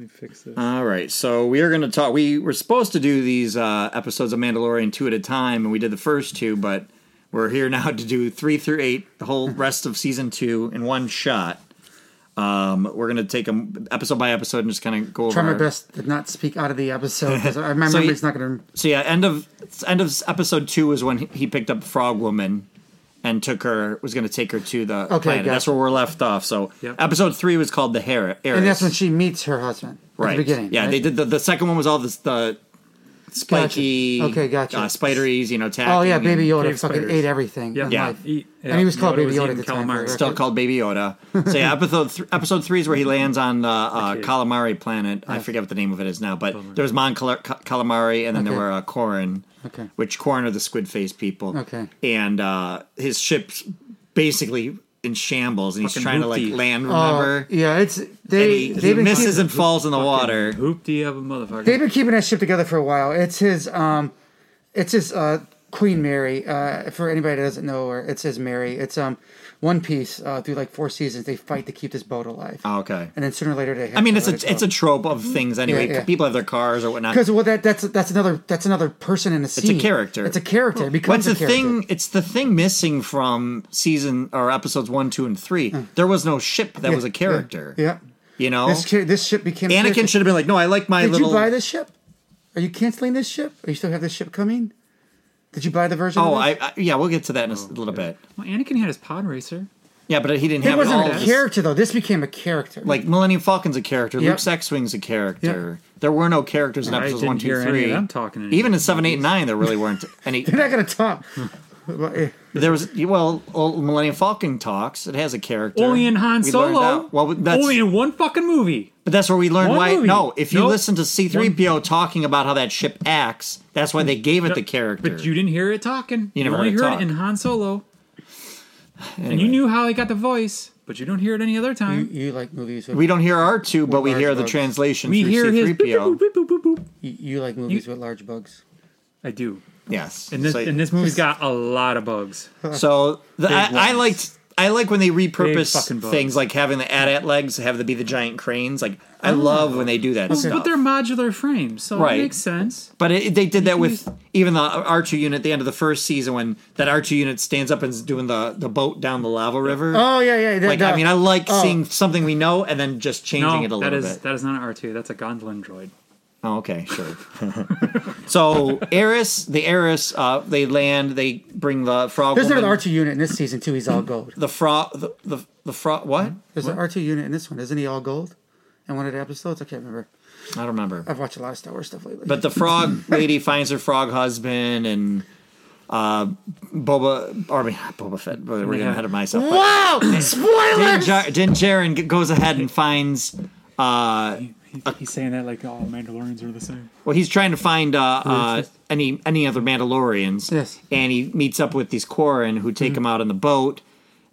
me fix this. All right, so we are going to talk. We were supposed to do these uh, episodes of Mandalorian two at a time, and we did the first two, but we're here now to do three through eight, the whole rest of season two in one shot. Um, we're going to take them episode by episode and just kind of go over. Try my our- best to not speak out of the episode because my So memory's you- not going to. So yeah, end of end of episode two is when he- he picked up Frog Woman and took her was going to take her to the Okay, planet. That's where we're left off. So Yep. episode three was called the Heiress. And that's when she meets her husband at right the beginning. Yeah, right? they did the, the second one was all this the spiky, Gotcha. Okay, gotcha. uh, spideries, you know, attacking. Oh yeah, Baby Yoda Cave fucking spiders. ate everything. Yeah. in Yeah. life. Eat- And he was called Yoda Baby was Yoda at the time, calamari. Still called Baby Yoda. So yeah, episode th- episode three is where he lands on the uh, kid. calamari planet. I forget what the name of it is now, but there was Mon Cal- Cal- calamari, and then there were uh, Quarren, Okay. which Quarren are the squid face people. Okay. and uh, his ship's basically in shambles, and he's Fucking trying to like hoopty. land. Oh, Remember? yeah, it's and they he, he they've been misses keeping, and falls in the water. Hoopty of a motherfucker. they've been keeping that ship together for a while. It's his um, it's his uh Queen Mary. Uh, for anybody that doesn't know her, it's his Mary. It's um One Piece uh, through like four seasons. They fight to keep this boat alive, Oh, okay. and then sooner or later they. Have I mean, it's a it's a trope of things anyway. Yeah, yeah. People have their cars or whatnot. because well that that's that's another that's another person in the scene. character. It's a character. What's becomes the a character. thing? It's the thing missing from season or episodes one, two, and three. There was no ship that Yeah, was a character. Yeah. You know, This this ship became. a Anakin should have been like, "No, I like my Did little." Did you buy this ship? Are you canceling this ship? Or you still have this ship coming? Did you buy the version? Oh, of I. I yeah, we'll get to that in a s- little bit. Well, Anakin had his pod racer. Yeah, but he didn't It have wasn't all a character though. This became a character. Like Millennium Falcon's a character. Yep. Luke's X-wing's a character. There were no characters in I episodes didn't one, two, hear three. of them talking in Even in any seven, eight, and nine, there really weren't any. they're not gonna talk. Eh, There was well, old Millennium Falcon talks. It has a character. Only in Han We Solo. that. Well, that's Only in one fucking movie. But that's where we learned One why. movie. No, if you Nope. listen to C three PO talking about how that ship acts, that's why they gave it the character. But you didn't hear it talking. You never only heard it heard talk. it in Han Solo. And you knew how he got the voice, but you don't hear it any other you, time. you like movies with we don't hear R two, but we large hear the bugs. translation We through hear C his three boop, PO. boop, boop, boop, boop, boop. you, you like movies with large bugs. I do. Yes, And this So- and this movie's got a lot of bugs. So the, Big I, I ones. liked I like when they repurpose things like having the AT-AT legs have them be the giant cranes. Like I oh. love when they do that stuff. But they're modular frames, so Right. it makes sense. But it, they did that with even the R two unit at the end of the first season when that R two unit stands up and is doing the the boat down the lava river. Oh yeah, yeah. that- like that- I mean, I like oh. seeing something we know and then just changing No, it a little is bit. that is not an R two. That's a Gondolin droid. Oh, okay, sure. so Heiress, the Heiress, uh, they land. They bring the frog. There's woman- another R two unit in this season too. He's all gold. the frog. The the, the frog. What? There's an R two unit in this one. Isn't he all gold? In one of the episodes, I can't remember. I don't remember. I've watched a lot of Star Wars stuff lately. But the frog lady finds her frog husband and uh, Boba, or I mean, Boba Fett, but we're getting Yeah. ahead of myself. wow, Din, spoilers! Jar- Din Djarin goes ahead and finds, uh, He- he's saying that like all Mandalorians are the same. well, he's trying to find uh, uh, any any other Mandalorians. Yes. And he meets up with these Quarren who take him out on the boat.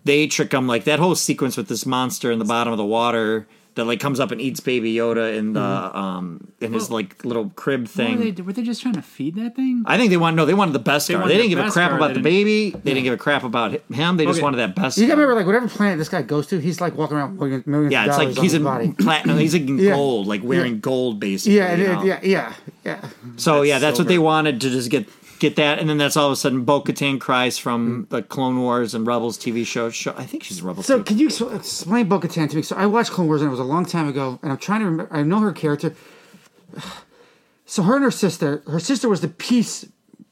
They trick him, like that whole sequence with this monster in the bottom of the water that like comes up and eats Baby Yoda in the um in his like little crib thing. were, they, were they just trying to feed that thing? I think they want no. They wanted the best They star. They, wanted didn't the give a crap about the baby. They didn't give a crap about him. They just wanted that best. You gotta remember, like whatever planet this guy goes to, he's like walking around millions, millions yeah, of it's dollars like he's on in his body. platinum. He's in Yeah. gold, like wearing Yeah. gold, basically. Yeah, it, yeah, yeah, yeah. So yeah, that's what silver. they wanted to just get get that, and then that's all of a sudden Bo-Katan Kryze from the Clone Wars and Rebels TV show. show I think she's Rebels. So too. can you ex- explain Bo-Katan to me? So I watched Clone Wars and it was a long time ago, and I'm trying to remember. I know her character. So her and her sister. Her sister was the peace,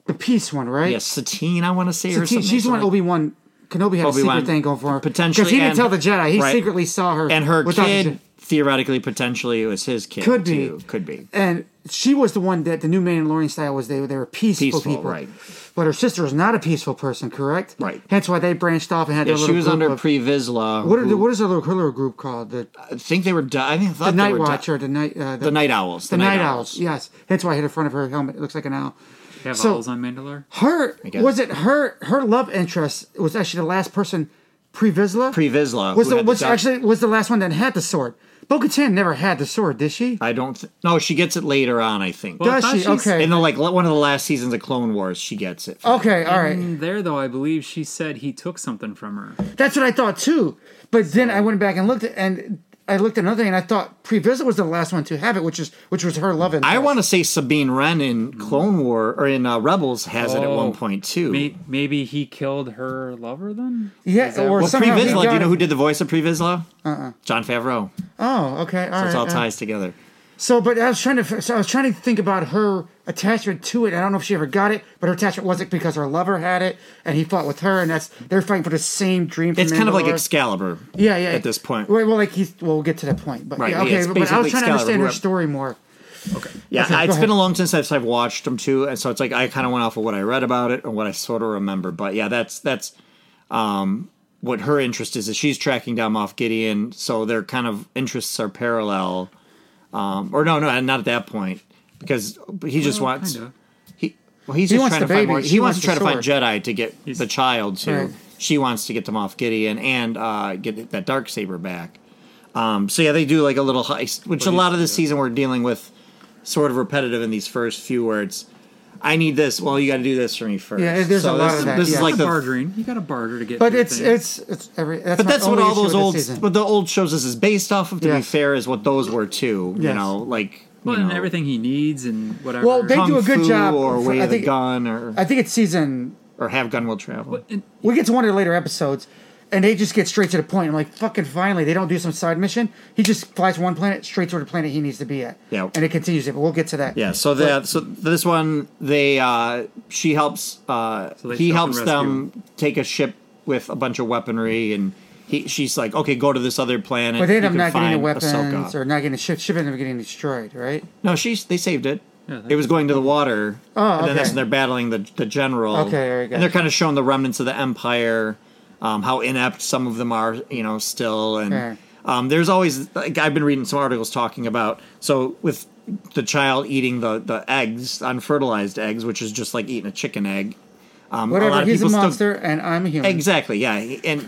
the peace one, right? yes, Satine, I want to say her. Satine, she's the one Obi Wan. Kenobi had a Obi-Wan, secret thing going for her. potentially, because he didn't and- tell the Jedi. He right. secretly saw her and her without the kid theoretically, potentially, it was his kid. Could be. too. could be and she was the one that the new Mandalorian style was. They they were peaceful, peaceful, people, right? But her sister was not a peaceful person, correct? Right. Hence why they branched off and had Yeah, their she was under of- Pre Vizsla. What, are the, who- what is her little, her little group called? The, I think they were. Di- I think I thought the they Night were di- Watcher, the night, uh, the Night Owls. the Night Owls. Yes, that's why I hit in front of her helmet. It looks like an owl. They have So- owls on Mandalore. Her guess. was it her her love interest was actually the last person pre Vizsla Pre Vizsla was the was actually was the last one that had the sword. Bo Katan never had the sword, did she? I don't. Th- no, she gets it later on. I think. Well, Does thought she? Okay. in the like one of the last seasons of Clone Wars, she gets it. Okay, all right. There though, I believe she said he took something from her. That's what I thought too. But then I went back and looked at and I looked at another thing and I thought Pre Vizsla was the last one to have it, which is which was her love interest. I want to say Sabine Wren in Clone War or in uh, Rebels has it at one point too. May- Maybe he killed her lover then? Yeah, that- or well, Pre somehow he Vizsla, got do you know who did the voice of Pre Vizsla? Uh-uh. Jon Favreau. Oh, okay, all So right. it all uh, ties together. So, but I was trying to, so I was trying to think about her attachment to it. I don't know if she ever got it, but her attachment wasn't because her lover had it, and he fought with her, and that's they're fighting for the same dream. It's kind of like Excalibur. yeah, yeah. At this point, Well, well, like he's, well, we'll get to that point, but Right, yeah, yeah, okay. it's but I was trying to understand her story more. Yeah, Okay, I- been a long since I've, I've watched them too, and so it's like I kind of went off of what I read about it and what I sort of remember. But yeah, that's that's um, what her interest is. Is she's tracking down Moff Gideon, so their kind of interests are parallel. Um, or no, no, not at that point because he just Well, wants kinda. he. Well, he's He just wants trying the to find more. she He wants wants to try the to find. Jedi to get He's- the child to. Right. She wants to get to Moff Gideon and uh, get that dark saber back. Um, so yeah, they do like a little heist, which a lot of this season we're dealing with, sort of repetitive in these first few where it's, I need this. Well, you got to do this for me first. Yeah, there's so a lot this, of that, This yeah. is like the. bartering. You got to barter to get. But it's thing. it's it's every. That's But that's what all those old, this season. what the old shows this is based off of. To be fair, is what those were too. You know, like well, you and everything he needs and whatever. Well, they kung do a good fu job or for- way I of the think- gun, or I think it's season. or have gun will travel. And- We get to one of the later episodes, and they just get straight to the point. I'm like, fucking finally, they don't do some side mission. He just flies one planet straight to the planet he needs to be at. Yeah. and it continues it. But we'll get to that. Yeah, so that so this one they uh she helps uh So he show up and helps them take a ship with a bunch of weaponry and he she's like, "Okay, go to this other planet." But they end You up not getting the find Ahsoka." weapons or not getting the ship. Ship ended up getting destroyed, right? No, she's they saved it. Yeah, it was going to the water. Oh, And then that's when they're battling the the general. Okay, very good. And they're kind of showing the remnants of the empire, um, how inept some of them are, you know, still and Yeah. um, there's always like I've been reading some articles talking about so with the child eating the the eggs, unfertilized eggs, which is just like eating a chicken egg. Um, a Whatever. of He's a people still- monster, and I'm a human. Exactly, yeah. And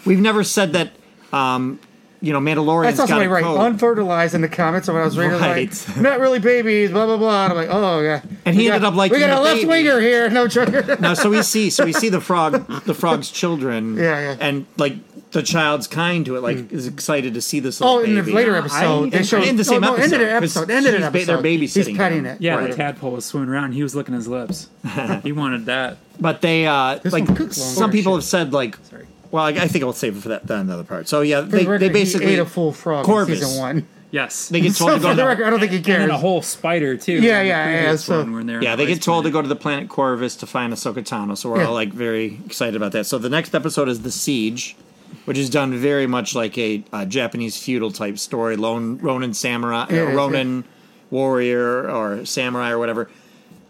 we've never said that, um, you know, Mandalorian. I saw got somebody a write code. unfertilized in the comments when I was reading. Right. Like, not really babies, blah blah blah. And I'm like, oh yeah. And he We ended up like we got a left baby. winger here. No joke. no, so we see, so we see the frog, the frog's children, Yeah, yeah. and like the child's kind to it, like is excited to see this. Little Oh, in the baby. later I- episode, they in- showed in the same oh, no, episode, Ended the 'cause episode. Ended she's the ba- they're episode. babysitting He's petting him. it. yeah, Right. the tadpole was swimming around. He was licking his lips. he wanted that. But they, uh, like, some people shit. have said, like, Sorry. Well, I, I think I'll save it for that, that another part. So yeah, they, the record, they basically he ate a full frog Corvus. in season one. Yes. they get told So to go for the to record, I don't think he and cares. then a whole spider too. Yeah, in the yeah, yeah, so- one when they're Yeah, they get ice told to planet. go to the planet Corvus to find Ahsoka Tano, so we're Yeah. all like very excited about that. So the next episode is the Siege, which is done very much like a, uh Japanese feudal type story. Lone Ronin samurai, It uh, is, Ronin warrior or samurai or whatever,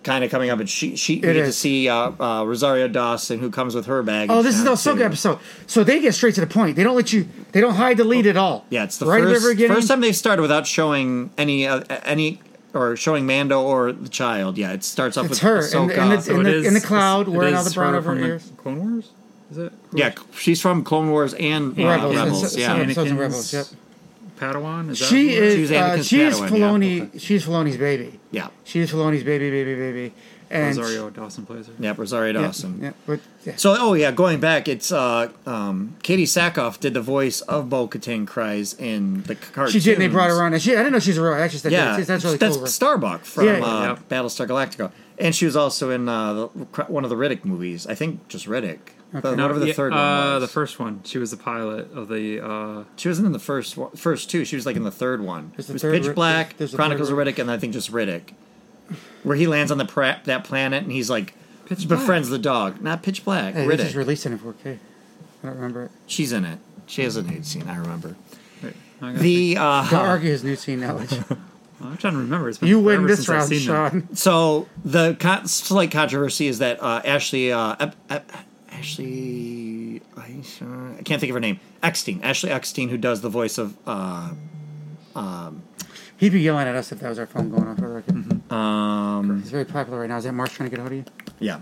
kind of coming up. And she, she, we get to see uh, uh, Rosario Dawson, who comes with her bag. Oh, this is the now, Ahsoka episode. So they get straight to the point. They don't let you. They don't hide the lead at all. Yeah, it's the right at the first, very first time they've started without showing any uh, any. Or showing Mando or the child. Yeah, it starts off It's with her in Ahsoka. the- in the- So in it the- is- in the cloud, it wearing all is the brown her over her from the ears. Clone Wars. Is it? Yeah, she's from Clone Wars and uh, Rebels. Rebels. It's- it's- yeah, it's- Episodes of Anakin's Rebels, yep. Padawan. Is She who it is. She was uh, Anakin's she is Padawan, yeah. Filoni. She's Filoni's baby. yeah, She is Filoni's baby, baby, baby. And Rosario Dawson plays her. yeah. Rosario Dawson. Yeah, but yeah. So, oh yeah, going back, it's uh, um, Katee Sackhoff did the voice of Bo Katan Kryze in the cartoon. She did, and they brought her on. And she, I didn't know she's a real actress. That Yeah, did that's really that's cool. Starbuck from Yeah, yeah. uh, Yep. Battlestar Galactica, and she was also in uh, the, one of the Riddick movies. I think just Riddick. The- whatever the Yeah, third uh, one was. The first one. She was the pilot of the. Uh, She wasn't in the first one, first two. She was like in the third one. There's the it was third Pitch Rid- Black, there's the Chronicles third of Riddick, and I think just Riddick, where he lands on the pra- that planet and he's like Pitch Black. befriends the dog. Not Pitch Black, Hey, they Riddick. just released it in 4K. I don't remember it. She's in it. She has a nude scene. I remember. wait, I gotta The Don't uh, argue his new scene knowledge. Think. I'm trying to remember. It's been you win forever this since round, seen them. Sean. so the con- slight controversy is that uh, Ashley uh, Ep- Ep- Ashley I can't think of her name. Eckstein. Ashley Eckstein, who does the voice of uh, He'd be yelling at us if that was our phone going off. I reckon. um, It's very popular right now. Is that Marsh trying to get a hold of you? Yeah.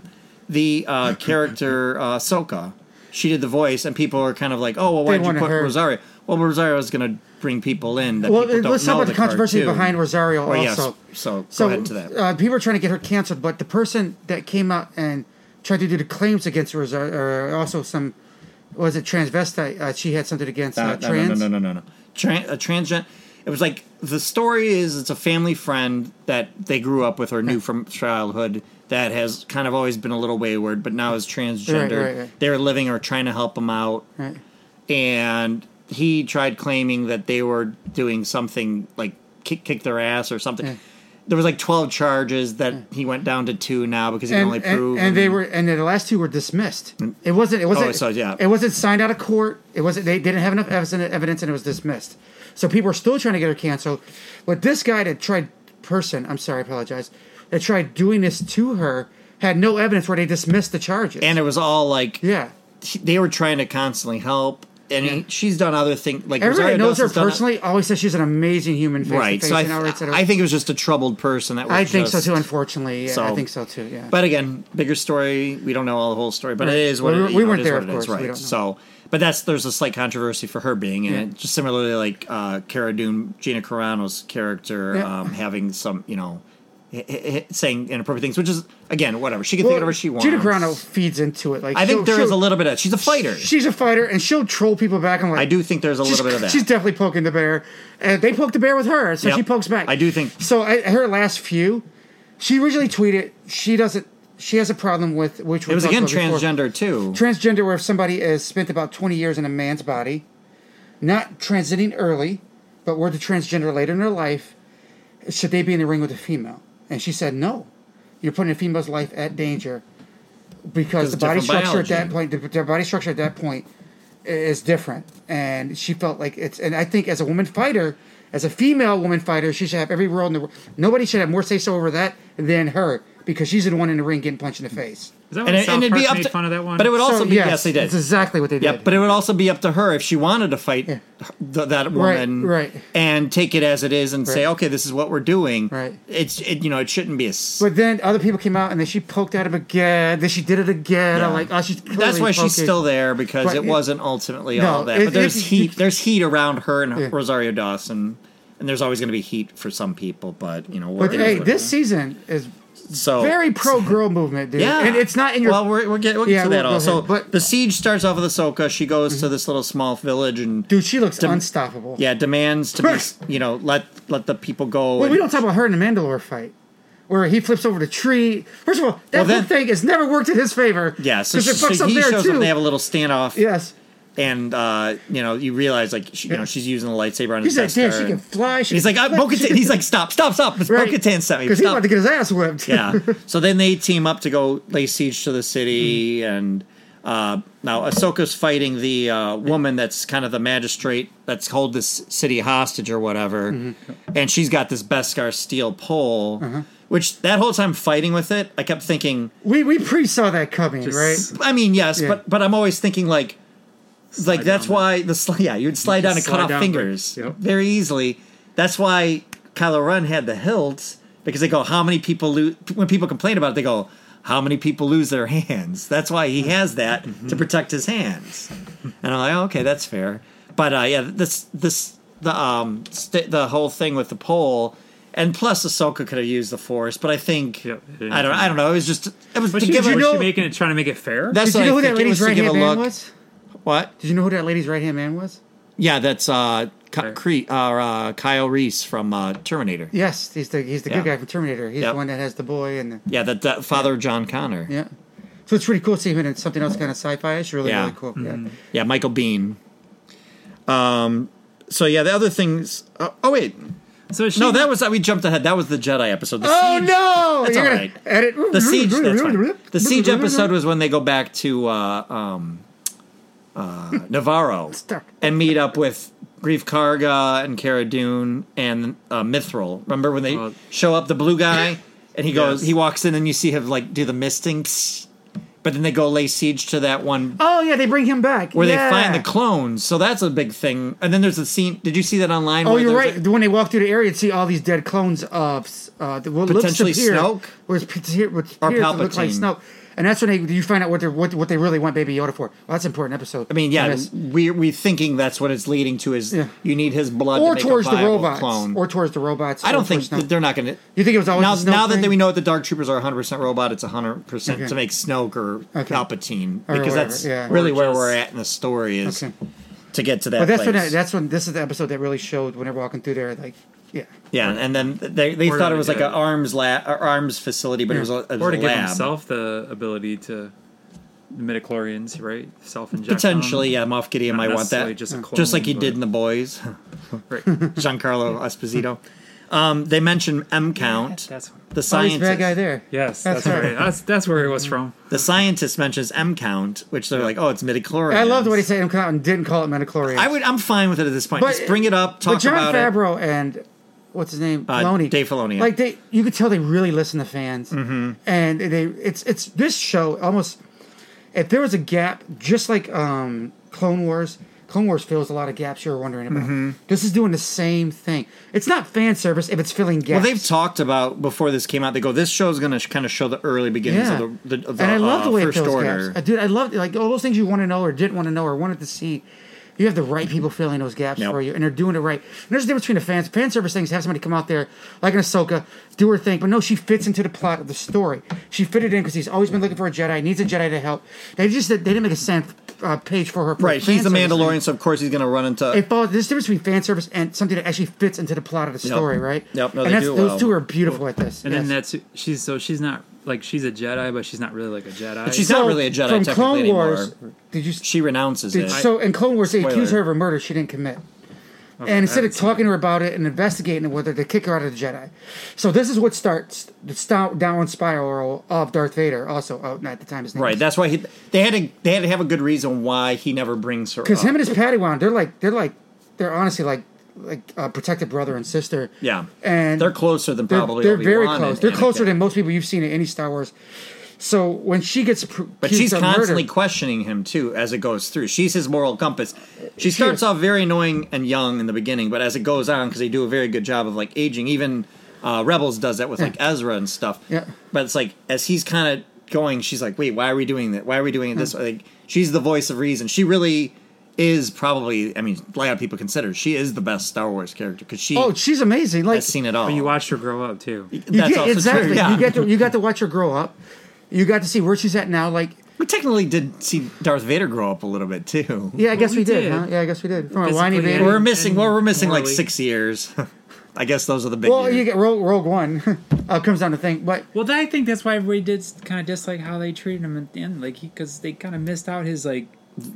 The uh, character uh, Soka, she did the voice, and people are kind of like, "Oh, well, why did you put her- Rosario?" Well, Rosario is going to bring people in that Well, people don't let's talk about the controversy cartoon. behind Rosario Oh, yes. also. So, go So ahead to that. Uh, people are trying to get her canceled, but the person that came out and tried to do the claims against Rosario, or also some, was it transvestite? Uh, she had something against uh, Uh, no, no, trans. no, no, no, no, no. tra- a transgender. It was like the story is it's a family friend that they grew up with or knew from childhood that has kind of always been a little wayward, but now is transgender. right, right. They're living or trying to help him out, Right. and he tried claiming that they were doing something like kick, kick their ass or something. There was like twelve charges that he went down to two now because he can and, only and, prove. and they were and the last two were dismissed. Mm. It wasn't. It wasn't. Oh, so, yeah. It wasn't signed out of court. It wasn't. They didn't have enough evidence, evidence, and it was dismissed. So people are still trying to get her canceled. But this guy that tried person, I'm sorry, I apologize, that tried doing this to her had no evidence where they dismissed the charges. and it was all like yeah, they were trying to constantly help, and he, she's done other things. Like everybody Rosario knows her Dawson's done it- personally. Always says she's an amazing human. Face right? So I, and outright said her- I think it was just a troubled person that was I think so too. Unfortunately, yeah, I think so too. Yeah. But again, bigger story. We don't know all the whole story, but Right. it is what We it, we know, weren't it there, of is, course. Right? So, but that's there's a slight controversy for her being in Yeah. it. Just similarly, like uh, Cara Dune, Gina Carano's character, Yeah. um, having some, you know, Eh, eh, eh, saying inappropriate things, which is again whatever she can think whatever she wants. Gina Carano feeds into it. Like I think there is a little bit of. That. She's a fighter. She's a fighter, and she'll troll people back. I'm like, I do think there's a little bit of that. She's definitely poking the bear, and they poked the bear with her, so Yep. she pokes back. I do think- So I, her last few, she originally tweeted she doesn't. She has a problem with which it was again about before. transgender too. Transgender, where if somebody has spent about 20 years in a man's body, not transiting early, but were to transgender later in their life, should they be in the ring with a female? And she said, no. You're putting a female's life at danger because the body structure at that point, the, their body structure at that point is different. And she felt like it's, and I think as a woman fighter, as a female woman fighter, she should have every role in the world. Nobody should have more say so over that than her because she's the one in the ring getting punched in the face. Is that And, why it, South and it'd Park be up made to, fun of that one? but it would also So, be yes, they did. That's exactly what they did. Yeah, but it would also be up to her if she wanted to fight Yeah. th- that woman, right. and take it as it is, and say, okay, this is what we're doing. Right. It's it, you know it shouldn't be a. s- But then other people came out and then she poked at him again. Then she did it again. I'm like, oh, she's That's clearly why she's still there because But it it- wasn't ultimately No, all that. it- But there's it- heat. There's heat around her and Yeah. Rosario Dawson, and there's always going to be heat for some people. But you know, But what it is hey, this season is so very pro girl movement, dude. Yeah, and it's not in your. Well, we're, we're getting we'll get Yeah, to that we'll also. ahead. But- the siege starts off with Ahsoka. She goes to mm-hmm. this little small village and dude, she looks Dem- unstoppable. yeah demands to be you know let let the people go. Well, and- we don't talk about her in the Mandalore fight. Where he flips over the tree. First of all, that Well, then- whole thing has never worked in his favor. Yeah, so, because it so fucks up he there shows too. up. They have a little standoff, yes, and uh, you know you realize like she, you know she's using the lightsaber on he's his like, damn, she can fly. She He's can like, Bo-Katan. can- He's like, stop, stop, stop. It's Right. Bo-Katan sent me. because he's about to get his ass whipped. yeah. So then they team up to go lay siege to the city, and uh, now Ahsoka's fighting the uh, woman that's kind of the magistrate that's hold this city hostage or whatever, and she's got this Beskar steel pole. Which that whole time fighting with it, I kept thinking. we we pre saw that coming, Just- right? I mean, yes, Yeah. but but I'm always thinking like, like that's down why the sli- yeah you'd slide down and cut off down, fingers. Yep. very easily. That's why Kylo Ren had the hilt because they go how many people lose when people complain about it they go how many people lose their hands. That's why he has that to protect his hands. And I'm like oh, okay that's fair. But uh, yeah this this the um st- the whole thing with the pole. And plus, Ahsoka could have used the Force, but I think Yep, I don't. I don't know. It was just it was But to she, give was her. know- she making it, trying to make it fair? That's Did you know what who I that think. It was lady's to right a hand man look. was? What? Did you know who that lady's right hand man was? Yeah, that's uh, Ky- Okay. Cre- uh, uh, Kyle Reese from uh, Terminator. Yes, he's the he's the Yeah. good guy from Terminator. He's Yep. the one that has the boy and the, Yeah, that, that father of John Connor. Yeah, yeah. So it's pretty cool to see him in something else kind of sci-fi. It's really Yeah. really cool. Yeah. Michael Biehn. Um. So yeah, the other things. Uh, oh wait, so she, no, that was we jumped ahead. That was the Jedi episode. The Oh siege, no! That's You're all gonna right. edit The siege. That's fine. The siege episode was when they go back to uh, um, uh, Nevarro Stuck. and meet up with Greef Karga and Cara Dune and uh, Mythrol. Remember when they Uh, show up, the blue guy, and he goes, Yes. he walks in, and you see him like do the misting, psst, but then they go lay siege to that one Oh yeah, they bring him back. where yeah. they find the clones. So that's a big thing. And then there's a scene. Did you see that online? Oh, where you're right. a- when they walk through the area and see all these dead clones of uh, the, what Potentially looks to appear, Snoke? was appear, what Or appears to like Palpatine. Snoke, and that's when they you find out what they what, what they really want Baby Yoda for. Well, that's an important episode. I mean, yeah, we we thinking that's what it's leading to is Yeah. you need his blood or to make towards a the robots, clone. or towards the robots. I don't think towards they're not going to. You think it was always now, a Snoke now that we know that the Dark Troopers are 100% robot, it's 100% Okay. to make Snoke or Okay. Palpatine Or because whatever, that's yeah. really Or where just- we're at in the story is Okay. to get to that. But that's place. when that's when this is the episode that really showed when they're walking through there. Like, yeah, yeah, and then they they Or thought it to- was like an arms lab, or arms facility, but it was a, it was or to give himself the ability to the midichlorians, right? Self inject. Potentially, yeah, Moff Gideon Not might want that, just a just like clone, he did in the boys. Right. Giancarlo Esposito. Um, they mentioned M count. That's The oh, he's the scientist, bad guy there. yes. That's That's, right. right. That's that's where it was from. the scientist mentions M count, which they're like, oh, it's midichlorians. I loved what he said M count and didn't call it metachlorians. I would, I'm fine with it at this point. But- Just bring it up, talk but Jon about it. Favreau and what's his name, Uh, Filoni, Dave Filoni, like they, you could tell they really listen to fans, mm-hmm. and they, it's it's this show almost. If there was a gap, just like um, Clone Wars, Clone Wars fills a lot of gaps you were wondering about. Mm-hmm. This is doing the same thing. It's not fan service if it's filling gaps. Well, they've talked about before this came out. They go, this show is going to sh- kind of show the early beginnings yeah, of the, the, the and I love uh, the way it fills order. gaps. I did. I loved like all those things you want to know or didn't want to know or wanted to see. You have the right people filling those gaps Yep. for you, and they're doing it right. And there's a difference between the fans. Fan service things have somebody come out there like an Ahsoka, do her thing, but no, she fits into the plot of the story. She fitted in because he's always been looking for a Jedi, needs a Jedi to help. They just they didn't make a sand uh, page for her. for Right, fan he's the Mandalorian, thing. so of course he's going to run into. It follows. There's a difference between fan service and something that actually fits into the plot of the Yep. story, right? Yep, no, and they that's, do those well. two are beautiful at this. And yes. then that's she's so she's not like she's a Jedi, but she's not really like a Jedi. But she's not really a Jedi from technically Clone anymore. Wars. Did you she renounces Did- it. so in Clone Wars, they Spoiler. accuse her of a murder she didn't commit. and instead of that's- talking to her about it and investigating with her, they kick her out of the Jedi. So this is what starts the st- downward spiral of Darth Vader. Also, oh, not at the time his name. right, that's why he, they had to they had to have a good reason why he never brings her. because up. him and his Padawan, they're like they're like they're honestly like like uh, protected brother and sister. yeah, and they're closer than they're, probably. they're very close. They're closer than most people you've seen in any Star Wars. So when she gets, pr- But she's constantly murder, questioning him too as it goes through. She's his moral compass. She She starts is. off very annoying and young in the beginning, but as it goes on, because they do a very good job of like aging. Even uh, Rebels does that with like Ezra and stuff. Yeah. But it's like as he's kind of going, she's like, "Wait, why are we doing that? Why are we doing it this Hmm. way?" Like she's the voice of reason. She really is probably. I mean, a lot of people consider she is the best Star Wars character because she oh, she's amazing. Like has seen it all. But you watched her grow up too. You That's get, also exactly. true. Yeah. You get to you got to watch her grow up. You got to see where she's at now. Like, we technically did see Darth Vader grow up a little bit too. yeah, I guess we we did. did. Huh? Yeah, I guess we did. From a whiny and- baby. We're missing. Well, we're missing like six years. I guess those are the big. Well, years. you get Rogue, Rogue One uh, comes down to think, but Well, I think that's why everybody did kind of dislike how they treated him at the end, like because they kind of missed out his like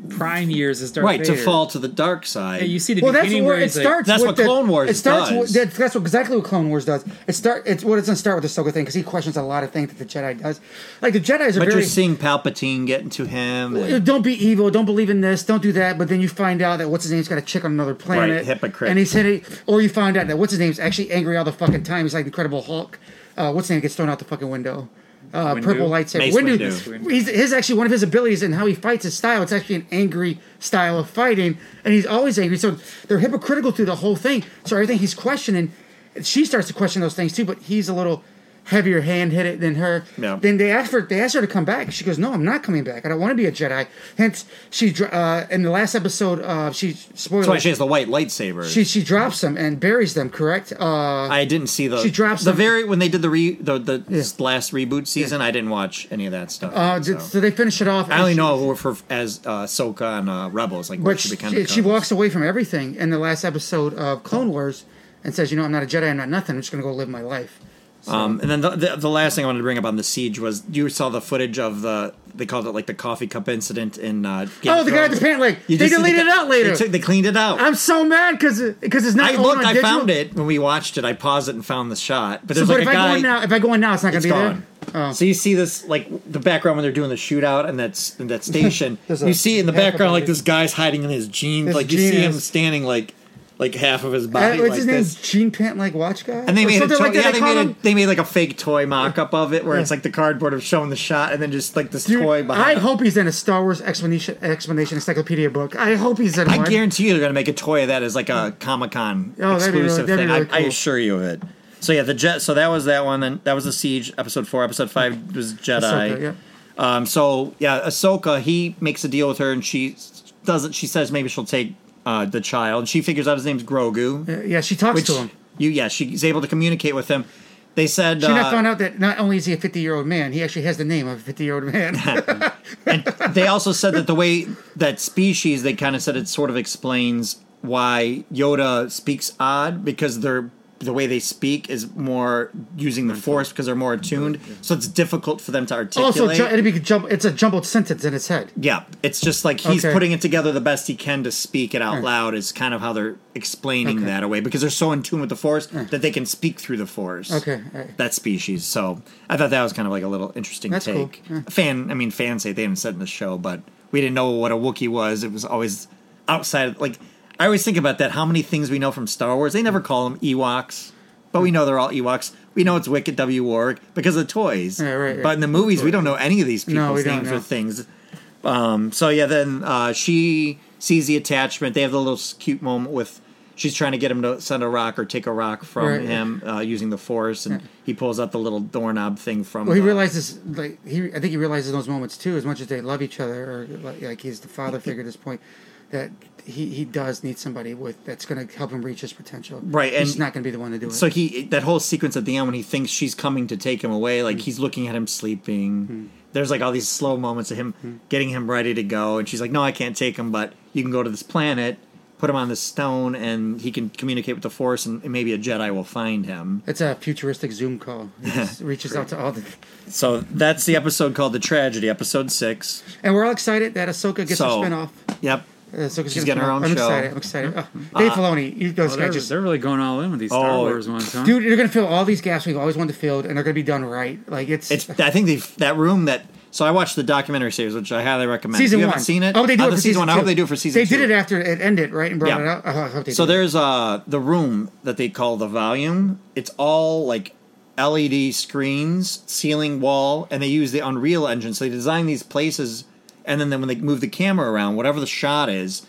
prime years as Darth right Vader. to fall to the dark side. Yeah, you see the well, that's beginning where where it he's like, starts. That's with what the- Clone Wars It starts. does. With, that's, that's what exactly what Clone Wars does. It start. It's what it's gonna start with the Ahsoka thing because he questions a lot of things that the Jedi does. Like the Jedi's are but very. you're seeing Palpatine getting to him. and- don't be evil. Don't believe in this. Don't do that. But then you find out that what's his name's got a chick on another planet. Right, hypocrite. And he's hitting. Or you find out that what's his name's actually angry all the fucking time. He's like Incredible Hulk. Uh, what's his name gets thrown out the fucking window. Uh, purple lightsaber. Mace Windu. Windu. He's his actually one of his abilities and how he fights his style. It's actually an angry style of fighting, and he's always angry. So they're hypocritical through the whole thing. So everything he's questioning, she starts to question those things too. But he's a little heavier hand hit it than her. Yeah. Then they asked for they asked her to come back. She goes, "No, I'm not coming back. I don't want to be a Jedi." Hence, she uh, in the last episode, uh, she spoiler. That's why she has the white lightsaber. she she drops them and buries them. Correct. Uh, I didn't see the. She drops the them- very when they did the re the, the Yeah. last reboot season. I didn't watch any of that stuff. uh, so. so. they finish it off. I only she- know her for as uh, Ahsoka and uh, Rebels, like But she she, she, walks away from everything in the last episode of Clone Wars and says, "You know, I'm not a Jedi. I'm not nothing. I'm just gonna go live my life." Um, and then the, the, the last thing I wanted to bring up on the siege was you saw the footage of the they called it like the coffee cup incident in. Uh, Game Oh, of the guy at the pant leg. You They just see the deleted it out later. They, took, they cleaned it out. I'm so mad because because it's not. I owned looked. on I digital. found it when we watched it. I paused it and found the shot. But So, there's but like if a I go guy. in now, if I go in now, it's not gonna it's be gone. there. Oh. So you see this like the background when they're doing the shootout and that's in that station. You see in the background like this guy's hiding in his jeans. His like you see him standing like like half of his body. Uh, body. what's like his name? This. Gene Pant like Watch Guy. And they Or made a something toy, like yeah, they call made a, they made like a fake toy mock up of it where Yeah. it's like the cardboard of showing the shot and then just like this Dude, toy I behind. it. hope he's in a Star Wars explanation explanation encyclopedia book. I hope he's in I one. guarantee you they're gonna make a toy of that as like a Comic Con Oh, that'd really- exclusive thing. really I, I assure you of it. So yeah, the jet. So that was that one. Then that was the siege. Episode four. Episode five was Jedi. Ahsoka, yeah. Um, so yeah, Ahsoka, he makes a deal with her, and she doesn't. She says maybe she'll take uh, the child. She figures out his name's Grogu, Uh, yeah, she talks which to him. you yeah, she's able to communicate with him. They said She uh, found out that not only is he a 50 year old man, he actually has the name of a 50 year old man. and they also said that the way that species, they kind of said it sort of explains why Yoda speaks odd because they're the way they speak is more using the force because they're more attuned. So it's difficult for them to oh, articulate. also, ju- it'd be jum- it's a jumbled sentence in his head. Yeah, it's just like he's Okay. putting it together the best he can to speak it out hmm. loud. Is kind of how they're explaining Okay. that away because they're so in tune with the force hmm. that they can speak through the force. Okay, that species. So I thought that was kind of like a little interesting That's cool, take. Fan, I mean, fans say they haven't said in the show, but we didn't know what a Wookiee was. It was always outside. Like I always think about that. How many things we know from Star Wars? They never call them Ewoks, but we know they're all Ewoks. We know it's Wicket W. Warrick because of toys. Right, right. But in the movies, we don't know any of these people's No, we don't names or things. Um, so yeah, then uh, she sees the attachment. They have the little s- cute moment with she's trying to get him to send a rock or take a rock from Right. him uh, using the force, and he pulls out the little doorknob thing from. Well, he the- realizes, like, he, I think he realizes in those moments too, as much as they love each other, or like, like he's the father figure at this point, that he, he does need somebody with that's going to help him reach his potential. Right, he's and- not going to be the one to do it. So he that whole sequence at the end when he thinks she's coming to take him away, like hmm. he's looking at him sleeping. Hmm. There's like all these slow moments of him hmm. getting him ready to go, and she's like, "No, I can't take him, but you can go to this planet, put him on this stone, and he can communicate with the Force, and maybe a Jedi will find him." it's a futuristic Zoom call. Just reaches out to all the, So that's the episode called "The Tragedy," episode six. and we're all excited that Ahsoka gets So- a spinoff. Yep. Uh, Ahsoka's She's getting getting her a own. I'm show. excited. I'm excited. Oh, Dave Filoni, you those Oh, they're, guys just they're really going all in with these Star Oh, Wars ones, huh? dude, you're gonna fill all these gaps we've always wanted to fill, and they're gonna be done right. Like it's, It's. I think they that room that. So I watched the documentary series, which I highly recommend. season you one. haven't seen it? Oh, they do Uh, it the for season season one. I hope they do it for season They two. did it after it ended, right, and brought Yeah. it out. Oh, I hope they So do. there's uh the room that they call the volume. It's all like LED screens, ceiling, wall, and they use the Unreal Engine. So they design these places, and then, then when they move the camera around, whatever the shot is,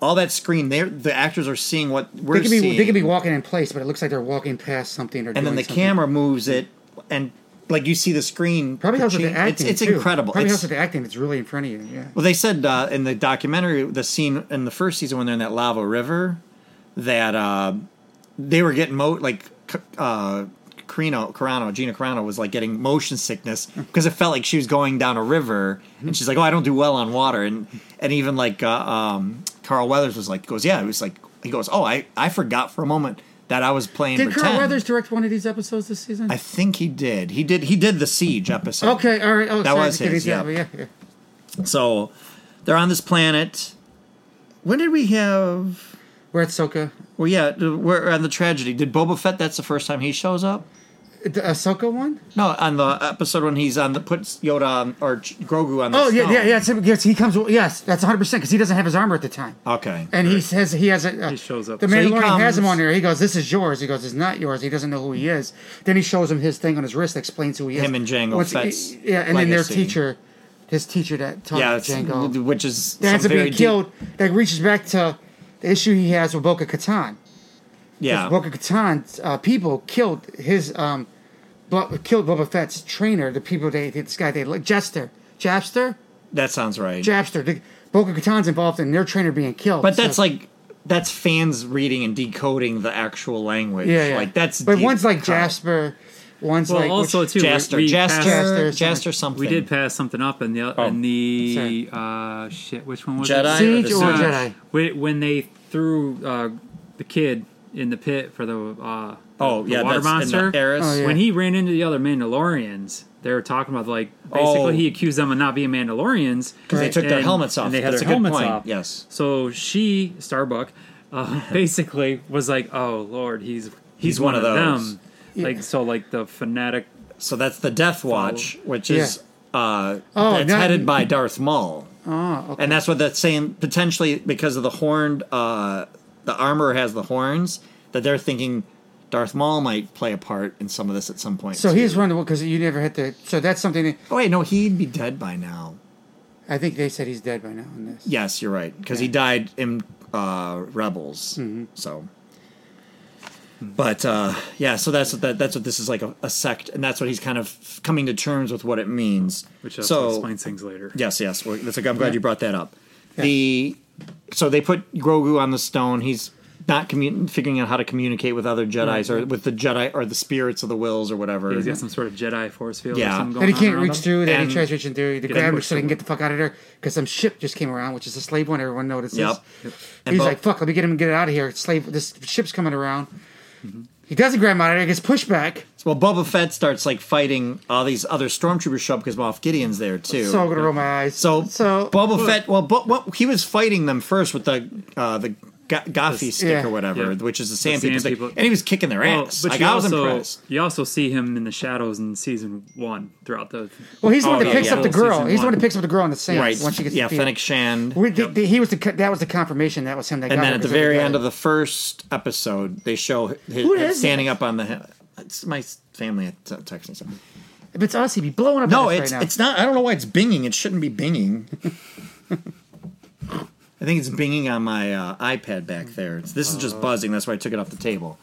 all that screen, they the actors are seeing what we're They could be seeing, they could be walking in place, but it looks like they're walking past something or and then the something. camera moves it, and like you see the screen. probably helps with the acting. It's, it's too. incredible. Probably It's- helps with the acting. It's really in front of you. Yeah. Well, they said uh, in the documentary, the scene in the first season when they're in that lava river, that uh, they were getting mo like uh, Carino, Carano, Gina Carano was like getting motion sickness because it felt like she was going down a river, and she's like, "Oh, I don't do well on water," and and even like uh, um, Carl Weathers was like, "Goes, yeah," it was like he goes, "Oh, I I forgot for a moment that I was playing Did pretend." Carl Weathers direct one of these episodes this season? I think he did. He did. He did the siege episode. okay, all right. Oh, That sorry, was his, yeah. yeah, yeah. So they're on this planet. When did we have? We're at Soka. Well, yeah, we're on the tragedy. Did Boba Fett? That's the first time he shows up. The Ahsoka one? No, on the episode when he's on the puts Yoda on, or Ch- Grogu on the. Oh yeah, stone. yeah, yeah. It's, yes, he comes. Yes, that's 100 percent because he doesn't have his armor at the time. Okay. And he says he has a. Uh, He shows up. The So he Mandalorian has him comes- on there. He goes, "This is yours." He goes, "It's not yours." He doesn't know who he is. Then he shows him his thing on his wrist, that explains who he is. Him and Jango Once- Fett's yeah, and then their legacy. teacher, his teacher that taught Yeah, it's, Jango, which is that ends some up very being deep- killed. That reaches back to the issue he has with Bo-Katan. Yeah, Bo-Katan's uh, people killed his um, Bo- killed Boba Fett's trainer. The people they this guy they like Jester, Japster, that sounds right. Japster. The, Bo-Katan's involved in their trainer being killed. but that's So- like that's fans reading and decoding the actual language. yeah, yeah. Like that's. But deep one's like cut. Jasper, one's Well, like also which- too, we- Jaster, we Jaster, passed- Jaster, Jaster, something. We did pass something up in the Oh. in the uh shit. Which one was Jedi it? Siege or or Jedi. When, when they threw uh, the kid in the pit for the uh, Oh the yeah, water monster. the Heiress. Oh, yeah. When he ran into the other Mandalorians, they were talking about like basically Oh. he accused them of not being Mandalorians Because they Right. took their And- helmets off. and they had That's their a good helmets point. off. Yes. So she Starbuck uh, basically was like, "Oh Lord, he's he's, one one, of of those. them." Like so, like the fanatic. So that's the Death Watch, which Yeah. is uh, Oh, that's headed by Darth Maul, Oh, okay. and that's what that's saying. Potentially because of the horned, uh, the armor has the horns. That they're thinking Darth Maul might play a part in some of this at some point. so too. he's running because you never hit the. So that's something. That, Oh wait, no, he'd be dead by now. I think they said he's dead by now in this. Yes, you're right because he died in uh, Rebels. Mm-hmm. So, but uh, yeah, so that's what that, that's what this is like a, a sect, and that's what he's kind of coming to terms with what it means. Which also so explains things later. yes, yes, well, that's, I'm glad you brought that up. The so they put Grogu on the stone. He's not commun- figuring out how to communicate with other Jedi's or with the Jedi or the spirits of the wills or whatever. He's got some sort of Jedi force field. Yeah. or something That going he can't on reach him. through. That And- he tries reaching through. the Get grab so they can get the fuck out of there because some ship just came around, which is a slave one. Everyone notices. Yep. And He's Bo- like, "Fuck, let me get him and get it out of here." Slave, this ship's coming around. He doesn't grab him out of there. Gets pushed back. Well, Boba Fett starts like fighting all these other stormtroopers show up because Moff Gideon's there too. So I'm gonna roll my eyes. So, so Boba Fett, well, but what he was fighting them first with the uh, the ga- Gaffi stick yeah. or whatever, Yeah. which is the sand, sand people, people. and he was kicking their Well, ass. but like you I was also impressed. you also see him in the shadows in season one throughout the. well, he's the one oh, that yeah, picks yeah. up the girl. Season He's the one one. that picks up the girl in the sand Right? once she gets yeah, beat. Fennec Shand. We, the, the- he was the that was the confirmation that was him that And got then her at the very end of the first episode, they show his, Who him is standing up on the. It's my family t- uh, texting something. if it's us, he'd be blowing up. No, it's right now. it's not. I don't know why it's binging. It shouldn't be binging. I think it's binging on my uh, iPad back there. It's, this is just buzzing. That's why I took it off the table.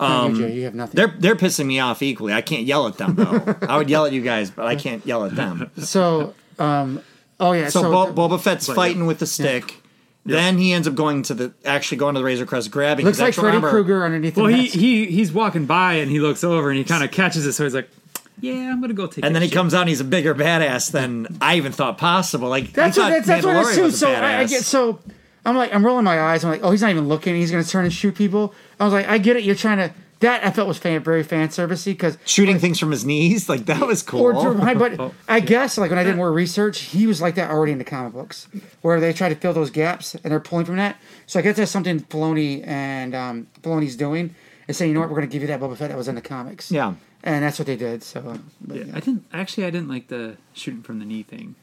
No, you, you have nothing. They're they're pissing me off equally. I can't yell at them though. I would yell at you guys, but I can't yell at them. So, um, oh yeah. So, So, Bo- Boba Fett's But, fighting with the stick. Then he ends up going to the actually going to the Razor Crest, grabbing. looks his like Freddy. Krueger underneath. Well, the he, mask. he he's walking by and he looks over and he kind of catches it, so he's like, "Yeah, I'm gonna go take." And that then he shit." comes out and he's a bigger badass than I even thought possible. Like That's what that's, that's what I Mandalorian assumed. So I, I get so I'm like I'm rolling my eyes. I'm like, oh, he's not even looking. He's gonna turn and shoot people. I was like, I get it. You're trying to. That I felt was fan, very fan servicey because shooting things from his knees. Like that was cool. or my but I guess like when I did more research, he was like that already in the comic books, where they try to fill those gaps and they're pulling from that. So I guess that's something Filoni and um, Filoni's doing is saying, you know what, we're going to give you that Boba Fett that was in the comics. yeah. And that's what they did. So, but, I didn't actually. I didn't like the shooting from the knee thing.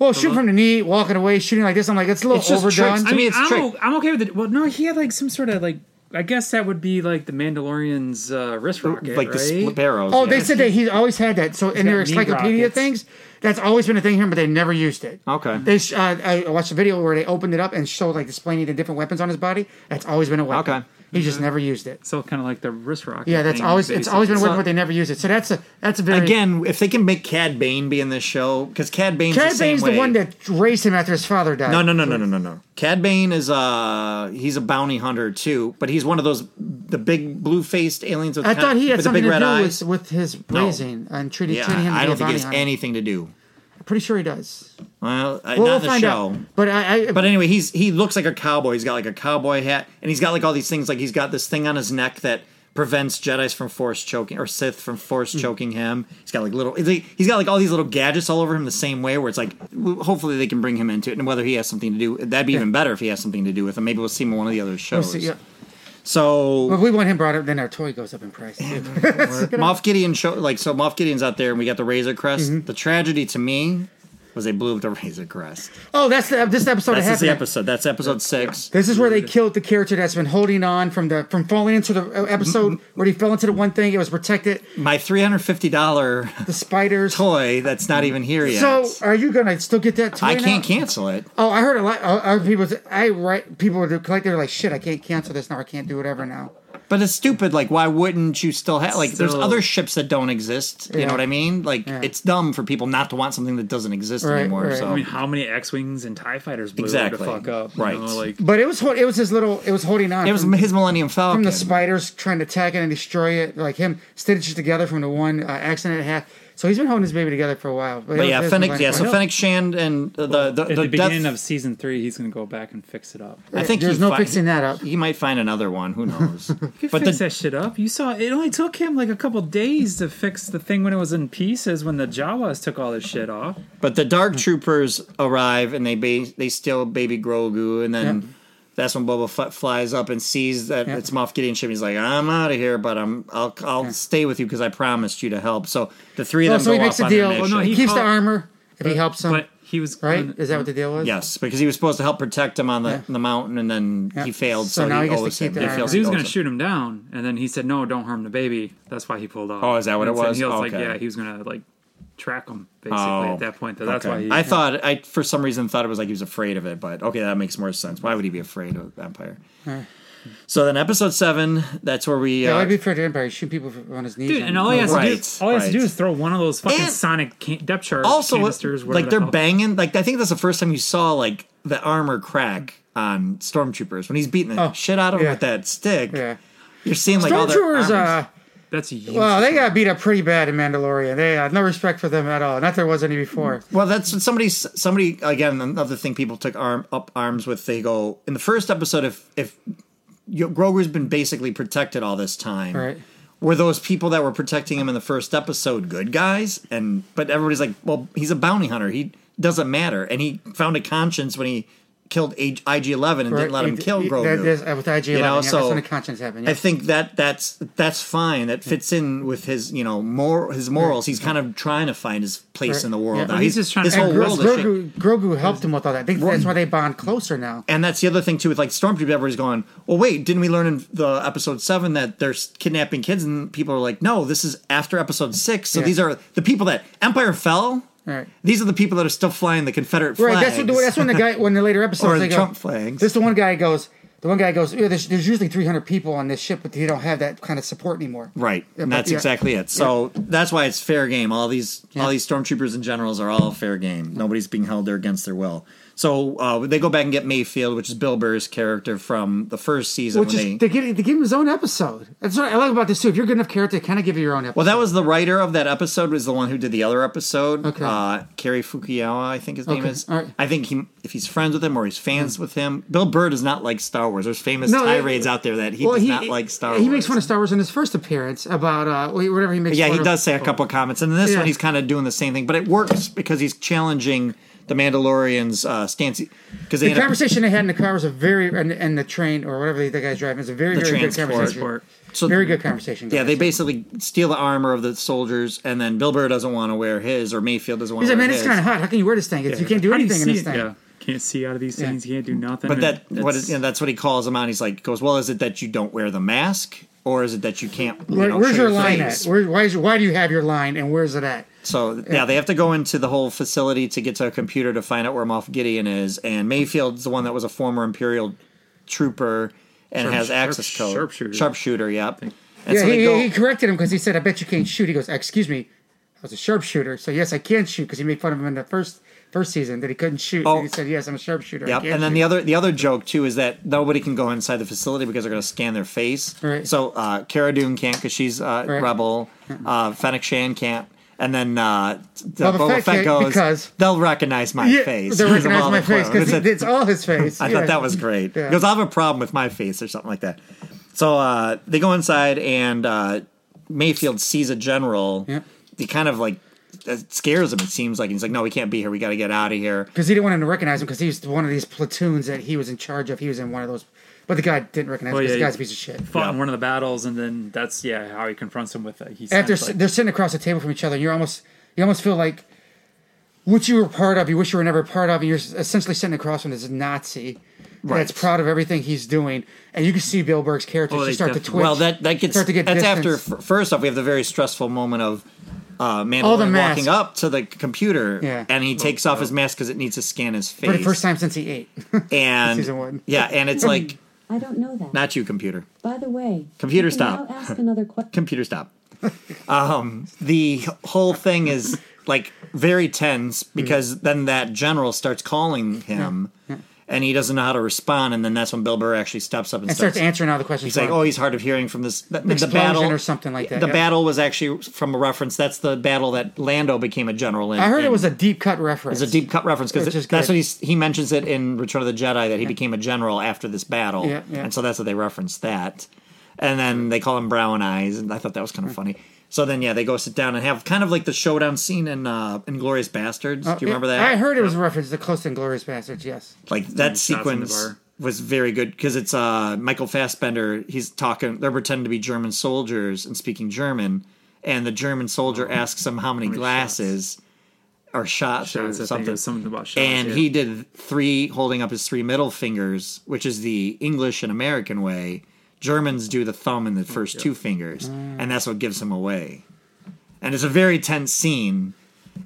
well, shooting from the knee, walking away, shooting like this. I'm like, it's a little It's overdone. To I mean, it's I'm, trick. o- I'm okay with it. Well, no, he had like some sort of like. I guess that would be like the Mandalorian's uh, wrist rocket, like right? the split arrows. Oh, yeah. they said that he always had that. So in their encyclopedia rockets. things, that's always been a thing here, but they never used it. Okay. They sh- uh, I watched a video where they opened it up and showed like displaying the different weapons on his body. That's always been a weapon. Okay. He just never used it. So kind of like the wrist rock. Yeah, that's thing, always it's always been a basically. but they never used it. So that's a that's a very Again, if they can make Cad Bane be in this show, because Cad Bane's the Cad same Bane's way. the one that raised him after his father died. No, no, no, no, no, no, no. Cad Bane is uh he's a bounty hunter too, but he's one of those the big blue faced aliens with I thought he had with the something big to red do eyes. with, with his No. raising and treating, yeah, treating him to I be don't a think it has hunter. anything to do. I'm pretty sure he does. Well, uh, Well, not we'll in the find show. out. But I, I But anyway, he's he looks like a cowboy. He's got like a cowboy hat, and he's got like all these things. Like he's got this thing on his neck that prevents Jedi's from force choking or Sith from force Hmm. choking him. He's got like little. He's got like all these little gadgets all over him the same way. Where it's like, hopefully they can bring him into it, and whether he has something to do, that'd be even better if he has something to do with him. Maybe we'll see him in one of the other we'll shows. see, yeah. So But we want him brought up, then our toy goes up in price too. Moff Gideon show like so Moff Gideon's out there, and we got the Razor Crest. Mm-hmm. The tragedy to me was they blew up the Razor Crest. oh, that's the this episode. That's the episode. That's episode six. This is where they killed the character that's been holding on from the from falling into the uh, episode where he fell into the one thing. It was protected. My three hundred fifty dollar The spiders. toy that's not even here yet. So, are you gonna still get that toy? I can't cancel it. Oh, I heard a lot. Uh, other people. I write people would collect. They're like, shit. I can't cancel this now. I can't do whatever now. But it's stupid. Like, why wouldn't you still have? Like, there's other ships that don't exist. You Yeah. know what I mean? Like, Yeah. it's dumb for people not to want something that doesn't exist Right, anymore. right. So, I mean, how many X-wings and Tie fighters blew Exactly. the fuck up? you Right. know, like But it was it was his little. It was holding on. it was from, his Millennium Falcon. from the spiders trying to attack it and destroy it. Like him stitched together from the one uh, accident it had. So he's been holding his baby together for a while. But yeah, Fennec. Yeah, so Fennec. Fennec Shand and the the, at the, the, death- beginning of season three, he's gonna go back and fix it up. I think there's no fi- fixing that up. He might find another one. Who knows? You but fix the, that shit up. You saw it only took him like a couple days to fix the thing when it was in pieces when the Jawas took all this shit off. but the Dark Troopers arrive and they ba- they steal baby Grogu, and then. Yeah. That's when Boba Fett flies up and sees that Yeah. it's Moff Gideon ship. He's like, "I'm out of here, but I'm I'll I'll stay with you because I promised you to help." So the three of Oh, them so go he makes off a deal. their Oh, no, he He keeps the armor if he helps him. But he was right? gonna- Is that what the deal was? Yes, because he was supposed to help protect him on the, Yeah. the mountain, and then Yeah. he failed. So So, now he, he gets to owes keep him. the He armor. He was gonna shoot him down, and then he said, "No, don't harm the baby." That's why he pulled off. Oh, is that what And it was? He was like, Okay. yeah, he was gonna like track him basically Oh, at that point. So that's Okay. why he. I thought I for some reason thought it was like he was afraid of it, but okay, that makes more sense. Why would he be afraid of Empire? So then, episode seven. That's where we. Yeah, Uh, I'd be afraid of Empire. He's shooting people on his knees. Dude, and all he has to do, all he has to do is throw one of those fucking And- sonic can- depth charge also, canisters. like they're the banging. Like I think that's the first time you saw like the armor crack. on stormtroopers when he's beating the Oh, shit out of them yeah. with that stick. Yeah. You're seeing like all their Stormtroopers, arms. uh, That's a huge. well, they got beat up pretty bad in Mandalorian. They had no respect for them at all. Not there was any before. Well, that's what somebody. Somebody again. Another thing people took arm up arms with. They go in the first episode. If if you, Grogu's been basically protected all this time, Right. Were those people that were protecting him in the first episode good guys? And but everybody's like, well, he's a bounty hunter. He doesn't matter. And he found a conscience when he killed IG Eleven and Right. didn't let him It- kill Grogu. That uh, with IG You know, Eleven, yeah, so that's when the conscience happened. I think that that's that's fine. That fits in with his you know more his morals. He's kind of trying to find his place in the world Yeah. now. Well, he's just trying to- his whole Gro- world. Grogu, Grogu helped him with all that. I think that's why they bond closer now. And that's the other thing too with like Stormtrooper. Everybody's going, well, wait, didn't we learn in the episode seven that they're kidnapping kids? And people are like, no, this is after episode six. So Yeah. these are the people that Empire fell. Right. These are the people that are still flying the Confederate flags. Right. That's what. That's when the guy. When the later episodes Or they the go. Trump flags. This the one guy goes. The one guy goes. Yeah, there's, there's usually 300 people on this ship, but they don't have that kind of support anymore. Right, Yeah, and that's yeah. exactly it. So that's why it's fair game. All these, Yeah. all these stormtroopers and generals are all fair game. Nobody's being held there against their will. So uh, they go back and get Mayfield, which is Bill Burr's character from the first season. Which is, they, they give, they give him his own episode. That's what I like about this too. If you're a good enough character, they kind of give you your own episode. Well, that was the writer of that episode. Was the one who did the other episode. Okay. Uh, Kerry Fukuyawa, I think his name Okay, is. all right. I think he, if he's friends with him or he's fans with him. Bill Burr does not like Star Wars. There's famous No, it- tirades out there that he does not like Star He Wars. makes fun of Star Wars in his first appearance about uh, whatever he makes. Yeah, he of- does say a couple of comments, and in this Yeah. one he's kind of doing the same thing, but it works because he's challenging the Mandalorian's uh, stance. Because The end up- conversation they had in the car was a very, and, and the train or whatever the guy's driving is a very, very good conversation. Transport. So- very good conversation. Yeah, they basically steal the armor of the soldiers, and then Bill Burr doesn't want to wear his, or Mayfield doesn't want He's to like, wear man, his. it's kind of hot. How can you wear this thing? It's, you can't do How you anything in this it? thing. Yeah, can't see out of these things. You can't do nothing. But that and what it's- is, you know, that's what he calls them out. He's like, goes, well, is it that you don't wear the mask, or is it that you can't? you Where, know, where's show your line at? Where, why, is, why do you have your line and where's it at? So yeah, they have to go into the whole facility to get to a computer to find out where Moff Gideon is, and Mayfield's the one that was a former Imperial trooper and Sharp- has sharp- access code. sharpshooter. Sharpshooter, yep. And yeah, so he, go. he corrected him because he said, I bet you can't shoot. He goes, excuse me, I was a sharpshooter. So yes, I can shoot because he made fun of him in the first first season that he couldn't shoot. Oh. And he said, yes, I'm a sharpshooter. Yep, and then shoot." the other the other joke too is that nobody can go inside the facility because they're going to scan their face. Right. So uh, Cara Dune can't because she's uh, Right. rebel. Uh, Fennec Shan can't, and then uh, the Boba Fett goes because- they'll recognize my yeah, face. They because of recognize my face because it's all his face. I Yeah. thought that was great. Yeah. He goes, I have a problem with my face or something like that. So uh, they go inside, and uh, Mayfield sees a general. Yeah. He kind of like scares him. It seems like he's like, "No, we can't be here. We got to get out of here." Because he didn't want him to recognize him because he's one of these platoons that he was in charge of. He was in one of those. But the guy didn't recognize Well, him because yeah, the guy's a piece of shit. fought in one of the battles, and then that's yeah how he confronts him with it. He's After like, they're sitting across the table from each other, you're almost you almost feel like what you were part of, you wish you were never part of, and you're essentially sitting across from this Nazi Right. that's proud of everything he's doing, and you can see Bill Burr's character Oh, just they start to def- twitch. Well, that that gets start to get that's after. distance. f- First off, we have the very stressful moment of uh, All the Mandalorian walking up to the computer, Yeah. and he takes off his mask because it needs to scan his face. for the first time since he ate. and Season one. yeah, and it's like I don't know that. not you, computer. By the way, Computer, can stop. Now ask another question. computer stop. um, the whole thing is like very tense because then that general starts calling him, and he doesn't know how to respond, and then that's when Bill Burr actually steps up and, and starts starts. answering all the questions. He's like, "Oh, he's hard of hearing from this." The, the battle or something like that, The yeah. battle was actually from a reference. That's the battle that Lando became a general in. I heard in- it was a deep cut reference. it's a deep cut reference because that's what he's, he mentions it in Return of the Jedi that he became a general after this battle, Yeah, yeah. and so that's what they reference that. And then they call him Brown Eyes, and I thought that was kind of mm. funny. So then, yeah, they go sit down and have kind of like the showdown scene in uh, Inglourious Basterds. Do you remember that? I heard it was a reference to Close to Inglourious Basterds. Yes. like that shots in the sequence was very good because it's uh Michael Fassbender. He's talking. They're pretending to be German soldiers and speaking German, and the German soldier asks him how many, many glasses or shots, shots, or something. something about shots, and yeah. he did three, holding up his three middle fingers, which is the English and American way. Germans do the thumb and the first two fingers, Mm. and that's what gives him away. And it's a very tense scene.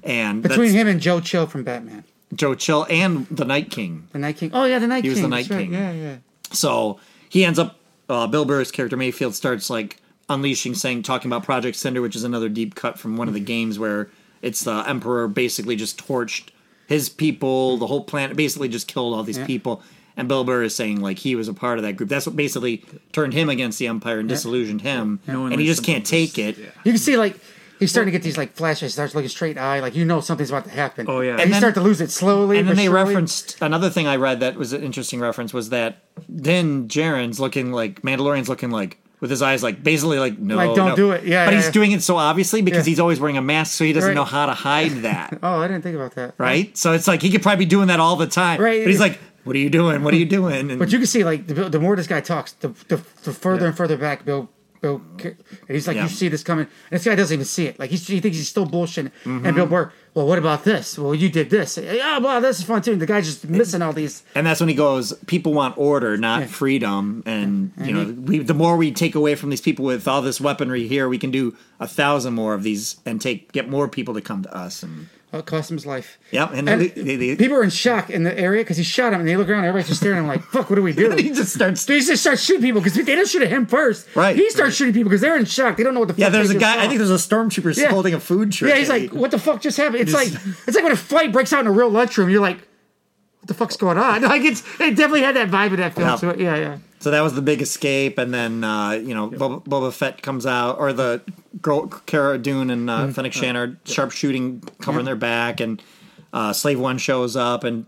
And Between that's him and Joe Chill from Batman, Joe Chill and the Night King. the Night King. Oh yeah, the Night King. He King. was the that's Night right. King. Yeah, yeah. So he ends up. Uh, Bill Burr's character Mayfield starts like unleashing, saying, talking about Project Cinder, which is another deep cut from one of the games where it's the Emperor basically just torched his people, the whole planet, basically just killed all these people, And Bill Burr is saying like he was a part of that group. That's what basically turned him against the Empire and disillusioned him, Knowing, and he just can't something take it. yeah. You can see like he's starting to get these like flashes. Starts looking straight eye, like you know something's about to happen. Oh, yeah. and, And you start to lose it slowly. And then they surely. referenced another thing I read that was an interesting reference was that then Djarin's looking like Mandalorian's looking like with his eyes like basically like no, Like, don't no. do it. Yeah, but yeah, he's yeah. doing it so obviously because Yeah. he's always wearing a mask, so he doesn't Right. know how to hide that. Oh, I didn't think about that. right? So it's like he could probably be doing that all the time. Right. But he's like, "What are you doing? What are you doing?" And But you can see like the, the more this guy talks, the the, the further and further back Bill. Bill, and he's like, Yeah. you see this coming. And this guy doesn't even see it. Like he's, he thinks he's still bullshitting. Mm-hmm. And Bill Burr, well, what about this? Well, you did this. Yeah, well, this is fun too. And the guy's just missing all these. and that's when he goes, "People want order, not Yeah. freedom." And you know, he- we, the more we take away from these people with all this weaponry here, we can do a thousand more of these and take get more people to come to us. And Uh, cost him his life. yep, and, And they, they, people are in shock in the area because he shot him, and they look around, and everybody's just staring at him like, "Fuck, what do we do?" he just starts. They just start shooting people because they didn't shoot at him first. Right. He starts shooting people because they're in shock. They don't know what the fuck. Yeah, there's a guy. saw. I think there's a stormtrooper Yeah. holding a food tray. Yeah, he's like, "What the fuck just happened?" It's like it's like when a fight breaks out in a real lunchroom. You're like, "What the fuck's going on?" Like it's it definitely had that vibe in that film it. Yeah, yeah. So that was the big escape, and then uh, you know Boba, Boba Fett comes out, or the girl Cara Dune and uh, Fennec Shan are sharpshooting, covering their back, and uh, Slave One shows up and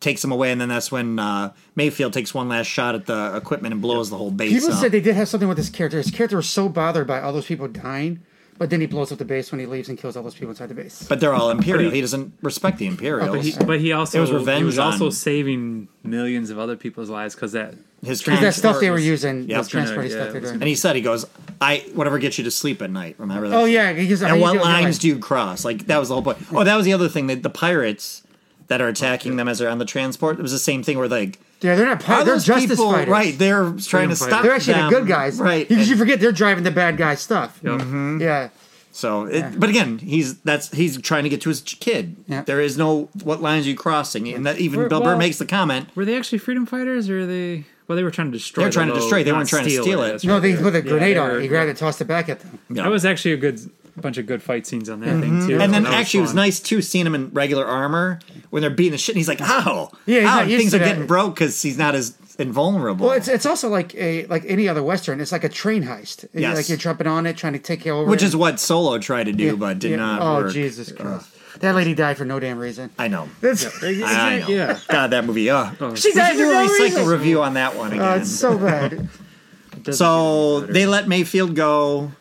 takes them away, and then that's when uh, Mayfield takes one last shot at the equipment and blows the whole base People up. said they did have something with his character. His character was so bothered by all those people dying, but then he blows up the base when he leaves and kills all those people inside the base. but they're all Imperial. He- he doesn't respect the Imperials. But he, but he also It was revenge he was also saving millions of other people's lives because that His Because that stuff they were using, Yep. those Yeah, stuff it they're doing. And he said, he goes, I whatever gets you to sleep at night. Remember that? Oh yeah, he goes, And what lines do you cross? Like that was the whole point. Oh, that was the other thing that the pirates that are attacking them as they're on the transport. It was the same thing where like Yeah, they're not. are Pi- they're those justice people fighters. right? They're trying to stop. fighters. They're actually them. the good guys, right? Because you And forget they're driving the bad guy stuff. you know, Mm-hmm. Yeah, so, it, but again, he's that's he's trying to get to his kid. Yeah. There is no what lines are you crossing, and that even We're- Bill Burr makes the comment. were they actually freedom fighters or are they? Well, they were trying to destroy. They were trying to destroy, they weren't trying to steal it. That's no, right. they put a grenade they on it. were- He grabbed it, tossed it back at them. you. That was actually a good bunch of good fight scenes on that thing too. and then That actually, it was nice too seeing him in regular armor when they're beating the shit. And he's like, "Ow, Yeah, he's ow," not things to are that. getting broke because he's not as invulnerable." Well, it's it's also like a like any other western. It's like a train heist. Yes. Like you're jumping on it, trying to take over. which it. is what Solo tried to do, Yeah, but did yeah. not Oh work. Jesus Christ! That lady died for no damn reason. I know. That's, I know. Yeah. God, that movie. Uh, She we died should do for a no recycle reason. review on that one Oh, again. it's so bad. so they let Mayfield go.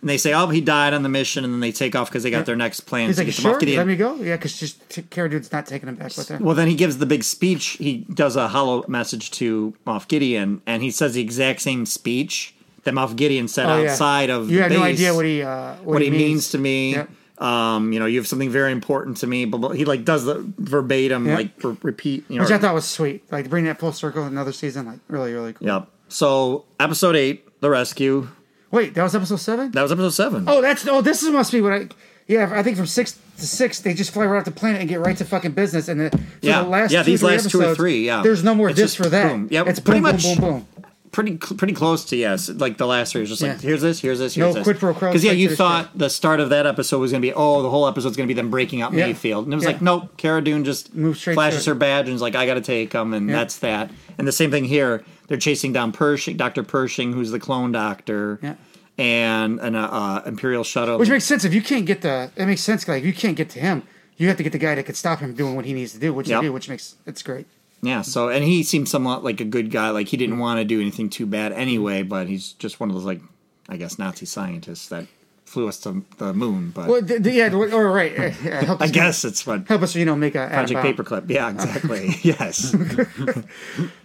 And they say, "Oh, he died on the mission," and then they take off because they got their next plan He's to like, get them sure, off Gideon. let me go. Yeah, because just Cara Dune's not taking him back with her. Well, then he gives the big speech. He does a holo message to Moff Gideon, and he says the exact same speech that Moff Gideon said Oh, yeah. outside of You the had no idea what he uh, what, what he means to me. Yep. Um, you know, you have something very important to me. But he like does the verbatim, Yeah. like re- repeat. You know, Which I thought was sweet. Like bring that full circle another season, like really, really cool. Yep. So episode eight, the rescue. Wait, that was episode seven? That was episode seven. Oh, that's oh, this is, must be what I. Yeah, I think from six to six, they just fly right off the planet and get right to fucking business. And the, Yeah. the last Yeah, two, these last two or three, yeah. there's no more It's this just for that. boom. Yep, it's pretty boom, much- boom, boom, boom. Pretty pretty close to yes. Like the last three is just like Yeah. here's this, here's this, No here's this. quid pro quo, Because yeah, you thought the start of that episode was going to be oh the whole episode's going to be them breaking out Yeah. Mayfield, and it was Yeah. like nope. Cara Dune just Move straight flashes to her badge and is like I got to take them, and that's that. And the same thing here. They're chasing down Pershing, Doctor Pershing, who's the clone doctor. Yeah. And an uh, uh, Imperial shuttle. Which makes sense if you can't get the. It makes sense. Like if you can't get to him, you have to get the guy that could stop him doing what he needs to do, which Yep. do, which makes it's great. Yeah, so and he seemed somewhat like a good guy. Like he didn't want to do anything too bad anyway, but he's just one of those like I guess Nazi scientists that flew us to the moon. But Well, th- th- yeah, or right. uh, I guess it's what help us, you know, make a Project. Paperclip. Yeah, exactly. yes.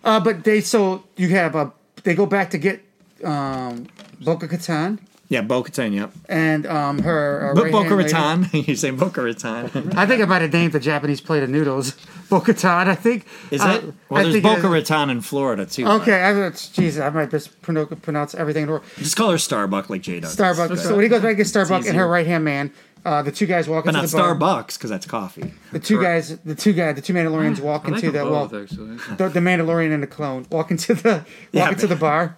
Uh, but they so you have a they go back to get um, Boca Katan Yeah, Bo Katan. Yep. and um, her uh, But right-hand Boca. Raton. you say Boca Raton. I think I might have named the Japanese plate of noodles Boca Katan. I think Is Uh, it? Well, I there's think it Boca. Raton in Florida too. Okay, I, jeez, I might just pronounce, pronounce everything in the world. Just call her Starbuck like Jay does. Starbucks. So when he goes back to get Starbucks and her right hand man, uh, the two guys walk But into not the bar. Starbucks because that's coffee. The two guys, the two guys, the two Mandalorians walk I like into them the well, both, actually. the, the Mandalorian and the clone walk into the walk Yeah, into the bar,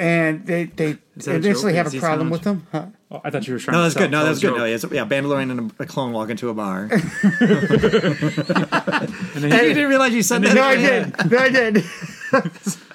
and they they Is initially have a problem sound- with them. Huh? Oh, I thought you were trying. No, to that's sell- good. No, sell that's good. No, yeah, it's- yeah, Mandalorian and a, a clone walk into a bar. And then I he- didn't realize you said that. No, I did. No, I did.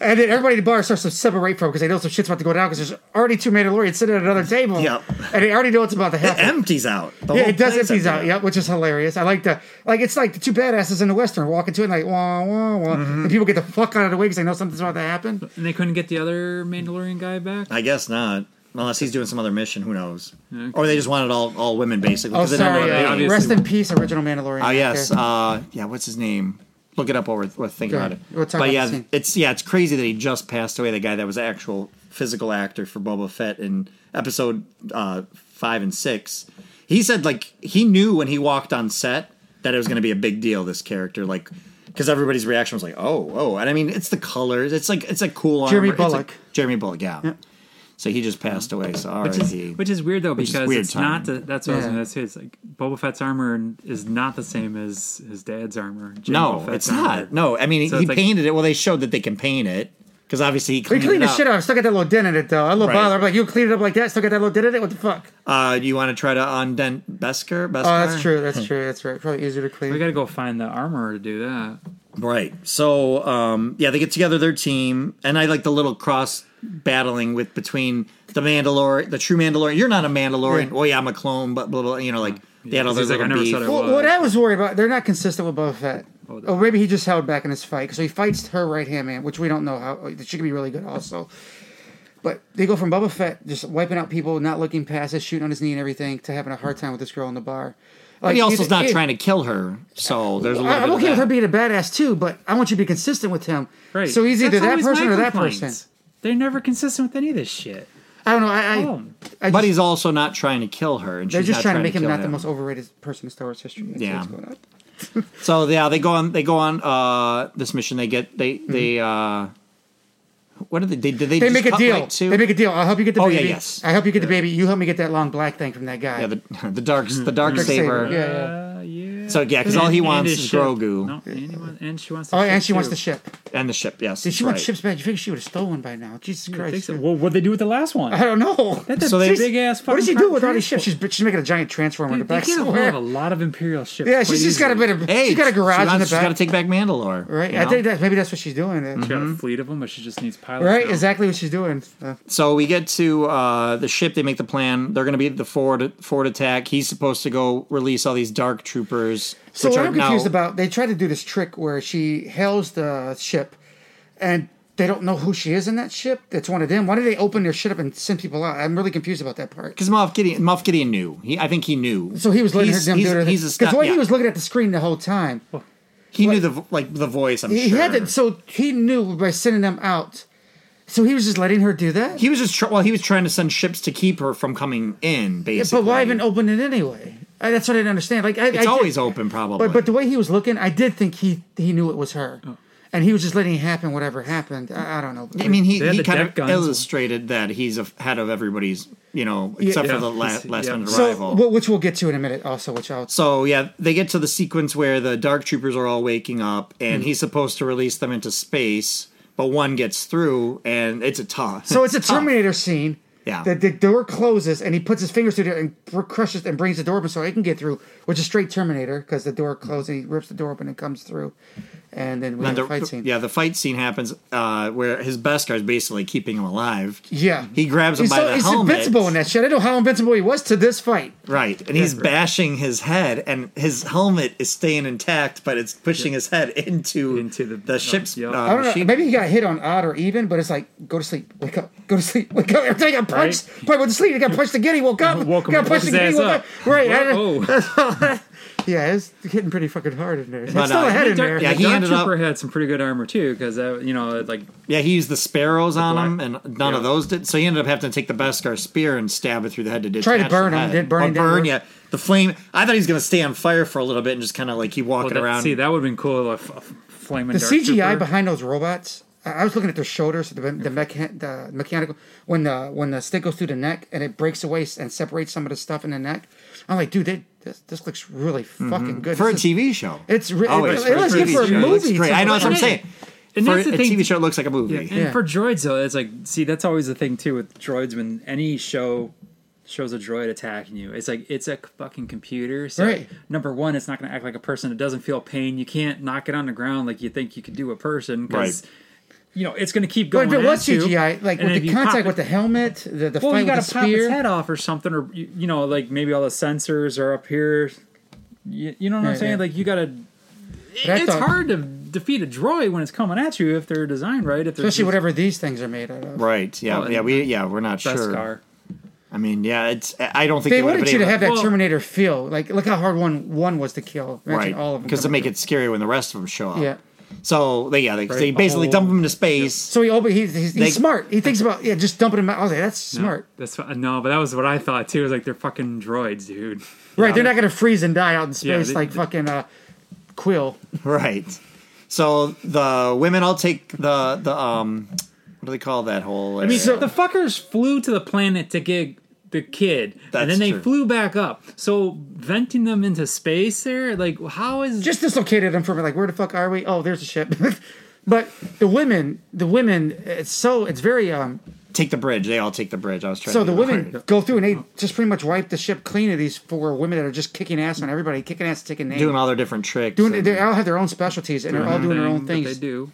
and then everybody at the bar starts to separate from because they know some shit's about to go down because there's already two Mandalorians sitting at another table. Yep. And they already know what's about to It happen. empties out. The yeah, it does empties out. empties Yep, which is hilarious. I like the like it's like the two badasses in the western walking to it like wah wah wah, Mm-hmm. and people get the fuck out of the way because they know something's about to happen. and they couldn't get the other Mandalorian guy back. I guess not. Unless he's doing some other mission, who knows? Or they just wanted all, all women basically. Oh, 'cause they don't know sorry. they Uh, rest in peace, original Mandalorian. Oh yes, uh, yeah. What's his name? Look it up while we're, we're thinking about it. We'll but yeah, it's yeah, it's crazy that he just passed away. The guy that was actual physical actor for Boba Fett in episode uh, five and six. He said like he knew when he walked on set that it was going to be a big deal. This character, like, because everybody's reaction was like, "Oh, oh," and I mean, it's the colors. It's like it's a cool Jeremy armor. Bulloch. like- Jeremy Bulloch, yeah. So he just passed away. So Which is, R.I.P. which is weird though because weird it's timing. not the, that's what I was going to say. It's like Boba Fett's armor is not the same as his dad's armor. Jango No, Fett's it's armor. not. No, I mean So he it's like- painted it. Well, they showed that they can paint it because obviously he They cleaned, cleaned it the up. shit out. I still got that little dent in it though. I'm A little Right. bother. I'm like, you cleaned it up like that. Still got that little dent in it. What the fuck? Uh, do you want to try to undent Beskar? Beskar? Oh, that's true. That's true. That's right. Probably easier to clean. We got to go find the armor to do that. Right. So, um, yeah, they get together their team, and I like the little cross battling with between the Mandalorian, the true Mandalorian. You're not a Mandalorian. Yeah. Oh yeah, I'm a clone, but blah blah. blah. You know, like they had all their He's like, little I never beef. Well, was. what I was worried about, they're not consistent with Boba Fett. Oh, Or maybe he just held back in his fight. So he fights her right hand man, which we don't know how. She could be really good also. But they go from Boba Fett just wiping out people, not looking past it, shooting on his knee and everything, to having a hard time with this girl in the bar. But he also it- is not it- trying to kill her, so there's a little I- I'm bit okay of with her being a badass too, but I want you to be consistent with him. Right. So he's either That's that person or that complaints. person. They're never consistent with any of this shit. I don't know. I, I, Oh. I But just- he's also not trying to kill her, and they're she's just not trying to make him kill not the most overrated person in Star Wars history. That's Yeah. what's going on. So yeah, they go on. They go on uh, this mission. They get they they. uh What did they? They, did they, Mm-hmm. They just make a cut deal. right to- They make a deal. I'll help you get the Oh, yeah, baby. yes. I help you get the baby. You help me get that long black thing from that guy. yeah, the the dark the dark Dark saber. saber, yeah. yeah. Uh, yeah. So yeah, because all he wants is ship. Grogu No, and, he wants, and she wants. The Oh, ship and she wants the ship. And the ship. Yes, Did she that's want ships bad? You think she would have stolen by now? Jesus Christ. so. Well, what they do with the last one? I don't know. That's So a they- big ass. What does she do with all these ships? She's, she's making a giant transformer in the Dude, they back get a hold of a lot of imperial ships. Yeah, she's just got a bit of. Hey, she's got a garage she in the wants, She's got to take back Mandalore. Right. you I think that maybe that's what she's doing. then. She's got Mm-hmm. a fleet of them, but she just needs pilots. Right. now. Exactly what she's doing. Uh, So we get to uh, the ship. They make the plan. They're going to be the forward forward attack. He's supposed to go release all these dark troopers. So what I'm confused now- about, they try to do this trick where she hails the ship, and they don't know who she is in that ship. It's one of them. Why did they open their shit up and send people out? I'm really confused about that part. Because Moff Gideon, Moff Gideon knew. He, I think he knew. So he was letting he's, her them he's, do it. He's a Because stu- the way yeah. he was looking at the screen the whole time, He knew the like the voice. I'm he sure. had to. So he knew by sending them out. So he was just letting her do that. He was just tr- well. He was trying to send ships to keep her from coming in. Yeah, Basically, but why even open it anyway? I, that's what I didn't understand. Like I, It's I did- always open, probably. But but the way he was looking, I did think he he knew it was her, Oh. and he was just letting it happen. Whatever happened, I, I don't know. I mean, he, They had he the kind deck of guns. illustrated that he's a head of everybody's, you know, except Yeah. for the la- He's- last yeah. minute so arrival. wh- which we'll get to in a minute. Also, which I'll So yeah, they get to the sequence where the dark troopers are all waking up, and Hmm. he's supposed to release them into space, but one gets through, and it's a tough. So it's a Terminator scene. Yeah. The, the door closes and he puts his fingers through it and crushes and brings the door open so he can get through, which is straight Terminator because the door closes and he rips the door open and comes through. And then we And have a the- fight scene. Yeah, the fight scene happens uh, where his Beskar is basically keeping him alive. Yeah. He grabs him He's, by so, the he's helmet. invincible in that shit. I know how invincible he was to this fight. Right, and he's bashing his head, and his helmet is staying intact, but it's pushing his head into Into the- the ship's yeah. uh, I don't know. machine. Maybe he got hit on odd or even, but it's like, go to sleep, wake up, go to sleep, wake up. Every time he got punched, probably went to sleep. He got punched again. He woke up. Woke him got up, punched woke his again. He ass woke up. up. Right. I Oh, yeah, it's hitting pretty fucking hard in there. It's But, still uh, a head in dark- there. yeah, the he Dark ended up- had some pretty good armor too, because you know, like Yeah, he used the sparrows on him, and none of those did. So he ended up having to take the Beskar spear and stab it through the head to try to burn him, did burning didn't burn, yeah. The flame. I thought he was going to stay on fire for a little bit and just kind of like keep walking well, that, around. see that would have been cool. If a flaming the Dark CGI Trooper. behind those robots. I I was looking at their shoulders, the the, mm-hmm. mecha- the mechanical when the when the stick goes through the neck and it breaks away and separates some of the stuff in the neck. I'm like, dude, they, this this looks really mm-hmm. fucking good. for a This is- TV show. It's re- Always it, it for a looks good for a show. It looks movie. great. I know that's what I'm saying. and For that's a thing. TV show, it looks like a movie. Yeah, and Yeah. for droids though, it's like see that's always the thing too with droids when any show shows a droid attacking you. It's like it's a fucking computer. So Right. number one, it's not going to act like a person. It doesn't feel pain. You can't knock it on the ground like you think you could do a person because Right. You know it's going to keep But going. if it was at you. CGI, like with if the you pop contact with the helmet, the, the well, fight you got to the pop its spear. head off or something, or you, you know, like maybe all the sensors are up here. You, you know what I'm saying? yeah. Like you got to. But It's thought- hard to defeat a droid when it's coming at you if they're designed right. If they're Especially just whatever these things are made out of. Right. Yeah. Well, yeah. We. Yeah. We're not best sure. car. I mean, yeah. It's. I don't think They they, would wanted been you to have that Well- Terminator feel. Like, look how hard one one was to kill. Imagine right all of them. because to make it scary when the rest of them show up. Yeah. So they yeah they, they basically Oh. dump him into space. So he open. He's, he's, They- he's smart. He thinks about yeah, just dumping him out. I was like, that's No, smart. That's fi- no, but that was what I thought too. It was like they're fucking droids, dude. Right? They're not gonna freeze and die out in Yeah, space they- like they- fucking uh, Quill. Right. So the women all take the the um what do they call that whole? I mean, So- the fuckers flew to the planet to get the kid, That's and then they true. flew back up. So venting them into space there, like how is Just dislocated them from like, where the fuck are we? Oh, there's a ship. but the women, the women, it's so it's very um. take the bridge. They all take the bridge. I was trying. So to the women that. go through and they just pretty much wipe the ship clean of these four women that are just kicking ass on everybody, kicking ass, taking names. doing all their different tricks. Doing, they all have their own specialties and they're all doing their own things. They do.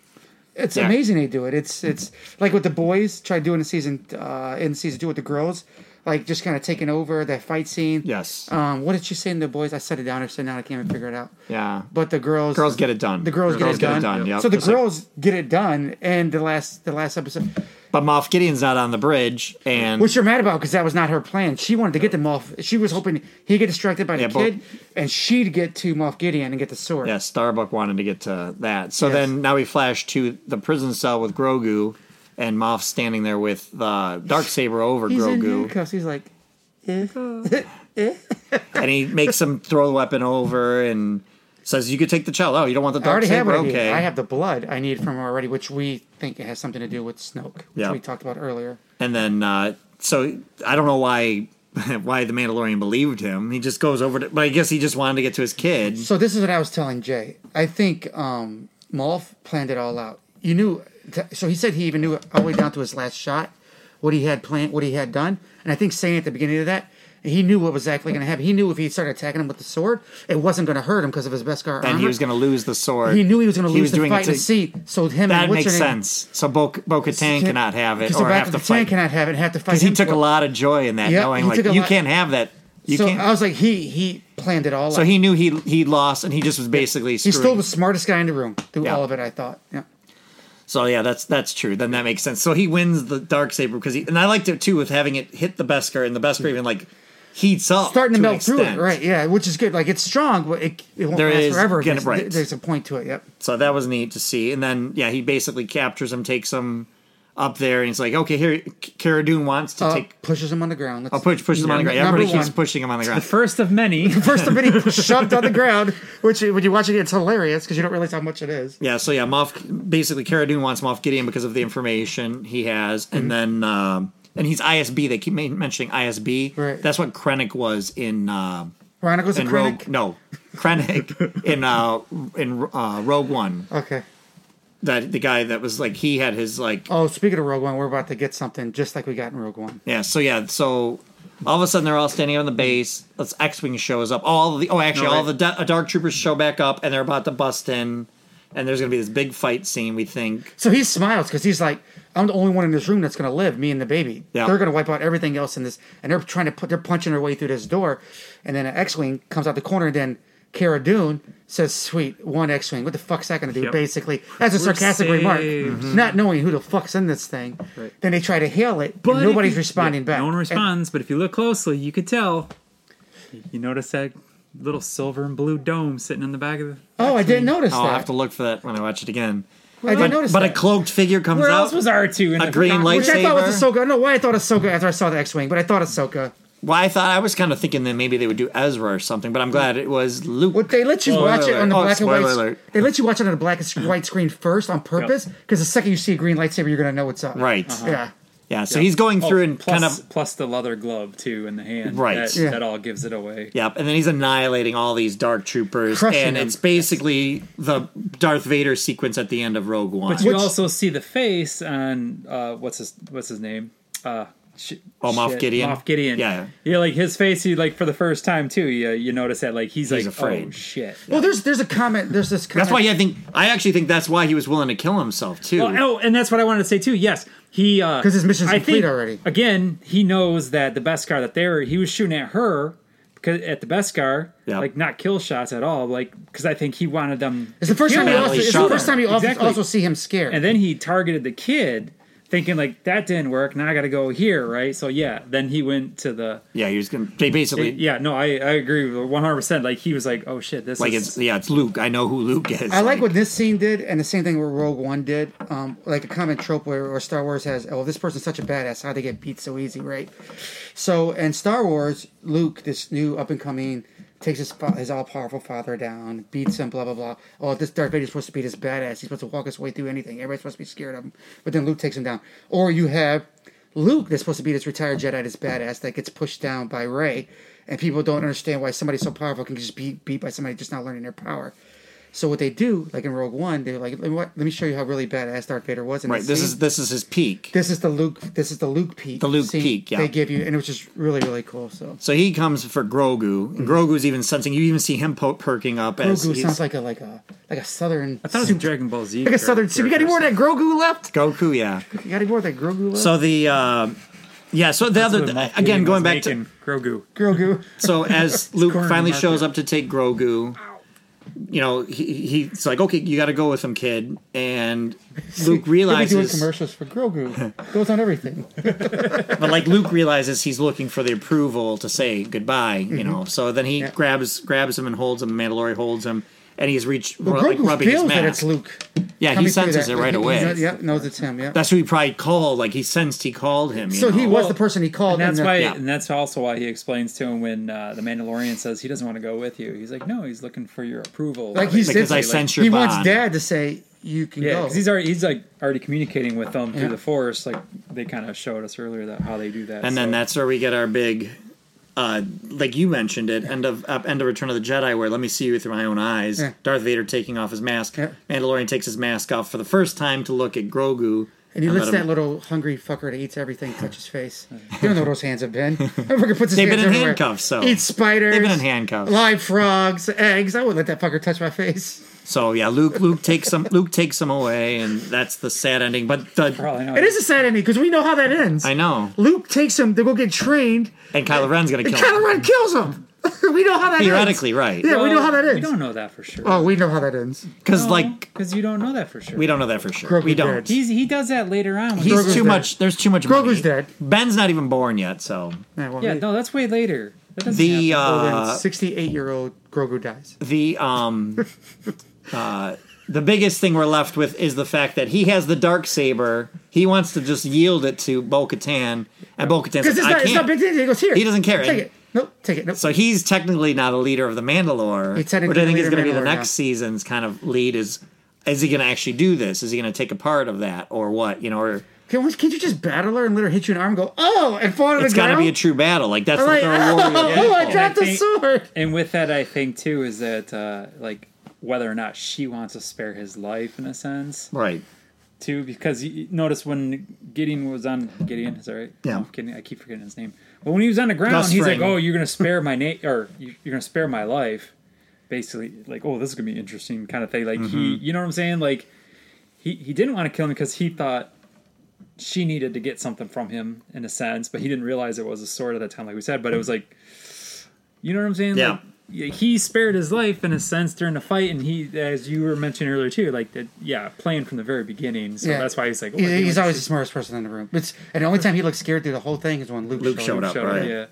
It's Yeah. amazing they do it. It's it's like what the boys tried doing in season uh, in season two with the girls, like just kind of taking over that fight scene. yes. Um, what did she say in the boys? I set it down or said down. I can't even figure it out. yeah. But the girls, Girls get it done. The girls, Girls get, it get done. it done, yep. So the Just like- girls get it done, and the last the last episode, But Moff Gideon's not on the bridge, and which you're mad about because that was not her plan. She wanted to get to Moff. She was hoping he'd get distracted by the Yeah, but- kid, and she'd get to Moff Gideon and get the sword. yeah, Starbuck wanted to get to that. So Yes. then now we flash to the prison cell with Grogu, and Moff standing there with the dark saber over He's in Grogu, handcuffs. He's like, eh. and he makes him throw the weapon over and says, "You could take the child. Oh, you don't want the dark already have saber? what I need. Okay." I have the blood I need from already, which we think has something to do with Snoke, which Yeah. we talked about earlier. And then, uh, so I don't know why why the Mandalorian believed him. He just goes over to, but I guess he just wanted to get to his kid. So this is what I was telling Jay. I think um, Moff planned it all out. You knew. So he said he even knew all the way down to his last shot what he had planned, what he had done. And I think saying at the beginning of that, he knew what was exactly going to happen. He knew if he started attacking him with the sword, it wasn't going to hurt him because of his Beskar armor. And he was going to lose the sword. He knew he was going to lose the fight in to- the seat. So him That and makes sense. So Bo Katan cannot have it or have to fight. cannot have it have to fight. Because he took a lot of joy in that, Yeah, knowing like you can't have that. You so can't. I was like, he he planned it all. so out. he knew he he lost, and he just was basically. He's still the smartest guy in the room through Yeah. all of it. I thought. Yeah. So yeah, that's that's true. Then that makes sense. So he wins the dark saber because he and I liked it too with having it hit the Beskar and the Beskar even like heats up, starting to, an melt through it, right? Yeah, which is good. Like it's strong, but it, it won't There last is- forever. There's, right. there's a point to it. Yep. So that was neat to see. And then yeah, he basically captures him, takes him up there, and he's like, okay, here, Cara Dune wants to Uh, take. pushes him on the ground. Let's, Oh, push, pushes him on the ground. Number Everybody keeps one. pushing him on the ground. The ground. first of many. First, of many shoved on the ground, which when you watch it, it's hilarious because you don't realize how much it is. Yeah, so yeah, Moff basically Cara Dune wants Moff Gideon because of the information he has, Mm-hmm. and then um, and he's ISB. They keep ma- mentioning ISB. Right. That's what Krennic was in uh, Chronicles of in Rogue. Krennic. No, Krennic in uh, in uh, Rogue One. Okay. That the guy that was like he had his like Oh, speaking of Rogue One, we're about to get something just like we got in Rogue One. yeah. So yeah, so all of a sudden they're all standing on the base. This X-wing shows up. All the oh actually No, all the da- Dark Troopers show back up, and they're about to bust in. And there's gonna be this big fight scene. We think. So he smiles because he's like, "I'm the only one in this room that's going to live. Me and the baby. Yeah. They're going to wipe out everything else in this, and they're trying to put. They're punching their way through this door, and then an X-wing comes out the corner, and then Cara Dune says, "Sweet, one X-wing. What the fuck's that going to do?" Yep. Basically, that's a We're sarcastic remark, saved. not knowing who the fuck's in this thing. Right. Then they try to hail it, But and nobody's you- responding yeah, back. No one And- responds, but if you look closely, you could tell. You notice that little silver and blue dome sitting in the back of the. oh, I didn't notice I'll that. have to look for that when I watch it again. I didn't notice But a cloaked figure comes Where out. else was R two? A green lightsaber. Which I thought was lightsaber? Ahsoka. I don't know why I thought Ahsoka after I saw the X-wing, but I thought Ahsoka. Well, I thought I was kind of thinking that maybe they would do Ezra or something, but I'm glad it was Luke. What they let you Spoiler watch it on the alert. Oh, black and white. spoiler alert. They let you watch it on a black and white screen first on purpose because the second you see a green lightsaber, you're gonna know what's up. Right. Uh-huh. Yeah. Yeah, so Yeah. he's going Oh, through and plus- kind of plus the leather glove too in the hand. Right. That, Yeah. that all gives it away. Yep, and then he's annihilating all these dark troopers, Crushing and them. it's basically the Darth Vader sequence at the end of Rogue One. But you Which- also see the face on uh, what's his what's his name? Uh, sh- Oh, Moff shit, Gideon? Moff Gideon. Yeah. yeah, like his face. You like for the first time too. You you notice that like he's, He's like afraid. oh shit. Well, there's there's a comment. There's this. Comment. that's why I think I actually think that's why he was willing to kill himself too. Well, oh, and that's what I wanted to say too. Yes, he because 'Cause his mission's complete already. Again, he knows that the Beskar that they were he was shooting at her at the Beskar, Yeah. like not kill shots at all. Like because I think he wanted them. It's the first time you kill also. It's the first time you Exactly. also see him scared. And then he targeted the kid, thinking like that didn't work. Now I got to go here, right? So yeah, then he went to the. yeah, he was gonna. They basically Yeah, no, I, I agree one hundred percent. Like he was like, oh shit, this like is it's yeah, it's Luke. I know who Luke is. I like what this scene did, and the same thing where Rogue One did. Um, like a common trope where, where Star Wars has, oh, this person's such a badass. How they get beat so easy, right? So in Star Wars, Luke, this new up and coming, takes his fa- his all powerful father down, beats him, blah blah blah. Oh, this Darth Vader's supposed to be this badass. He's supposed to walk his way through anything. Everybody's supposed to be scared of him. But then Luke takes him down. Or you have Luke, that's supposed to be this retired Jedi, this badass that gets pushed down by Rey, and people don't understand why somebody so powerful can just be beat by somebody just not learning their power. So what they do, like in Rogue One, they're like, let me, show you how really badass Darth Vader was. In right. This scene. is this is his peak. this is the Luke. This is the Luke peak. The Luke scene peak, yeah. They give you, and it was just really really cool. So So he comes for Grogu, and Grogu's even sensing. You even see him po- perking up as Grogu he's, sounds like a like a like a southern. I thought it was Dragon Ball Z. like a southern. So you got any more of that Grogu left? Goku. Yeah. You got any more of that Grogu left? So the uh, yeah. So the That's other what Moff again going was back to Grogu. Grogu. So as Luke finally shows up to take Grogu, you know, he, he's like, "Okay, you got to go with him, kid." And Luke be doing realizes, commercials for Grogu. Goes on everything. but like Luke realizes he's looking for the approval to say goodbye. You mm-hmm. know, so then he Yeah. grabs grabs him and holds him. Mandalorian holds him, and he's reached Well, like Grogu rubbing his feels that it's Luke. yeah, he senses it right He- he away. knows- yeah, knows it's him. Yeah. That's who he probably called. Like he sensed he called him. You so he was Well, the person he called. And that's in the- why, Yeah. and that's also why he explains to him when uh, the Mandalorian says he doesn't want to go with you. He's like, no, he's looking for your approval. Like he's because I like, sense your he wants. Dad to say you can yeah, go. because he's already he's like already communicating with them Yeah. through the Force. Like they kind of showed us earlier that how they do that. and then that's where we get our big uh like you mentioned it end of uh, end of return of the jedi where let me see you through my own eyes Yeah. darth vader taking off his mask Yeah. mandalorian takes his mask off for the first time to look at grogu And he lets that him- little hungry fucker that eats everything touch his face. You don't know what those hands have been. That fucker puts his They've been in everywhere. handcuffs, so- eats spiders. They've been in handcuffs. Live frogs, eggs. I wouldn't let that fucker touch my face. So yeah luke luke takes him luke takes him away and that's the sad ending but the. It is a sad ending because we know how that ends. i know Luke takes him to go get trained, and kylo ren's gonna and kill him Kylo Ren kills him. we know how that ends. theoretically ends. right Yeah, we know how that ends. We don't know that for sure. Oh, we know how that ends. because like because you don't know that for sure. we don't know that for sure Grogu we don't dead. He's he does that later on. when he's Grogu's too dead. much there's too much Grogu's money. dead. ben's not even born yet so Yeah, well, yeah, no, that's way later. That doesn't the happen. uh 68 year old Grogu dies. the um uh the biggest thing we're left with is the fact that he has the dark saber. He wants to just yield it to Bo Katan, and Bo Katan's Because like, it's I not, it's can't. not big deal. He goes here. He doesn't care. Take it. Nope. Take it. Nope. so he's technically not a leader of the Mandalore, He's technically which I think is going to be the next now. season's kind of lead. Is is he going to actually do this? Is he going to take a part of that, or what? You know, or Can, can't you just battle her and let her hit you in the arm and go, oh, and fall to the ground? it's got to be a true battle. Like that's I'm what like, they're oh, warrior. oh, I And dropped I the think- sword. And with that, I think too is that uh, like whether or not she wants to spare his life in a sense Right. too, because you notice when Gideon was on Gideon, is that right? Yeah. I'm kidding. I keep forgetting his name. But when he was on the ground, he's like, "Oh, you're gonna spare my name, or you- you're gonna spare my life." Basically, like, "Oh, this is gonna be interesting," kind of thing. Like Mm-hmm. he, you know what I'm saying? Like he he didn't want to kill him because he thought she needed to get something from him in a sense, but he didn't realize it was a sword at that time, like we said. But it was like, you know what I'm saying? Yeah. Like, yeah, he spared his life in a sense during the fight, and he, as you were mentioning earlier too, like that, yeah, playing from the very beginning. So Yeah. that's why he's like, oh, He- he's we always the smartest person in the room. It's, and the only time he looks scared through the whole thing is when Luke, Luke showed, showed up. showed right. it, Yeah.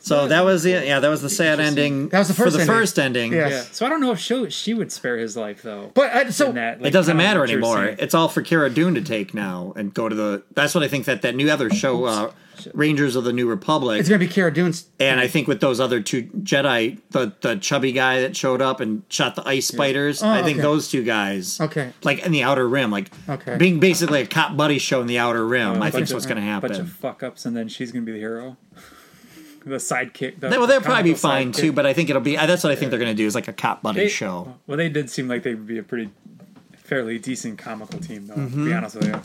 So that was the yeah that was the sad ending. That was the first for first the ending. first ending. Yeah. Yeah. So I don't know if she she would spare his life though. But uh, so in that, it doesn't matter anymore. It's all for Cara Dune to take now and go to the. That's what I think that that new other show, uh, Rangers of the New Republic. It's gonna be Cara Dune's. And I think with those other two Jedi, the the chubby guy that showed up and shot the ice spiders, I think okay. those two guys, Okay. like in the Outer Rim, like Okay. being basically a cop buddy show in the Outer Rim, I think is what's going to happen. Bunch of fuck ups, and then she's gonna be the hero. the sidekick. The well, they'll probably be fine sidekick. too, but I think it'll be. That's what I think they're going to do is like a cop buddy They- show. Well, they did seem like they would be a pretty fairly decent comical team, though. Mm-hmm. To be honest with you,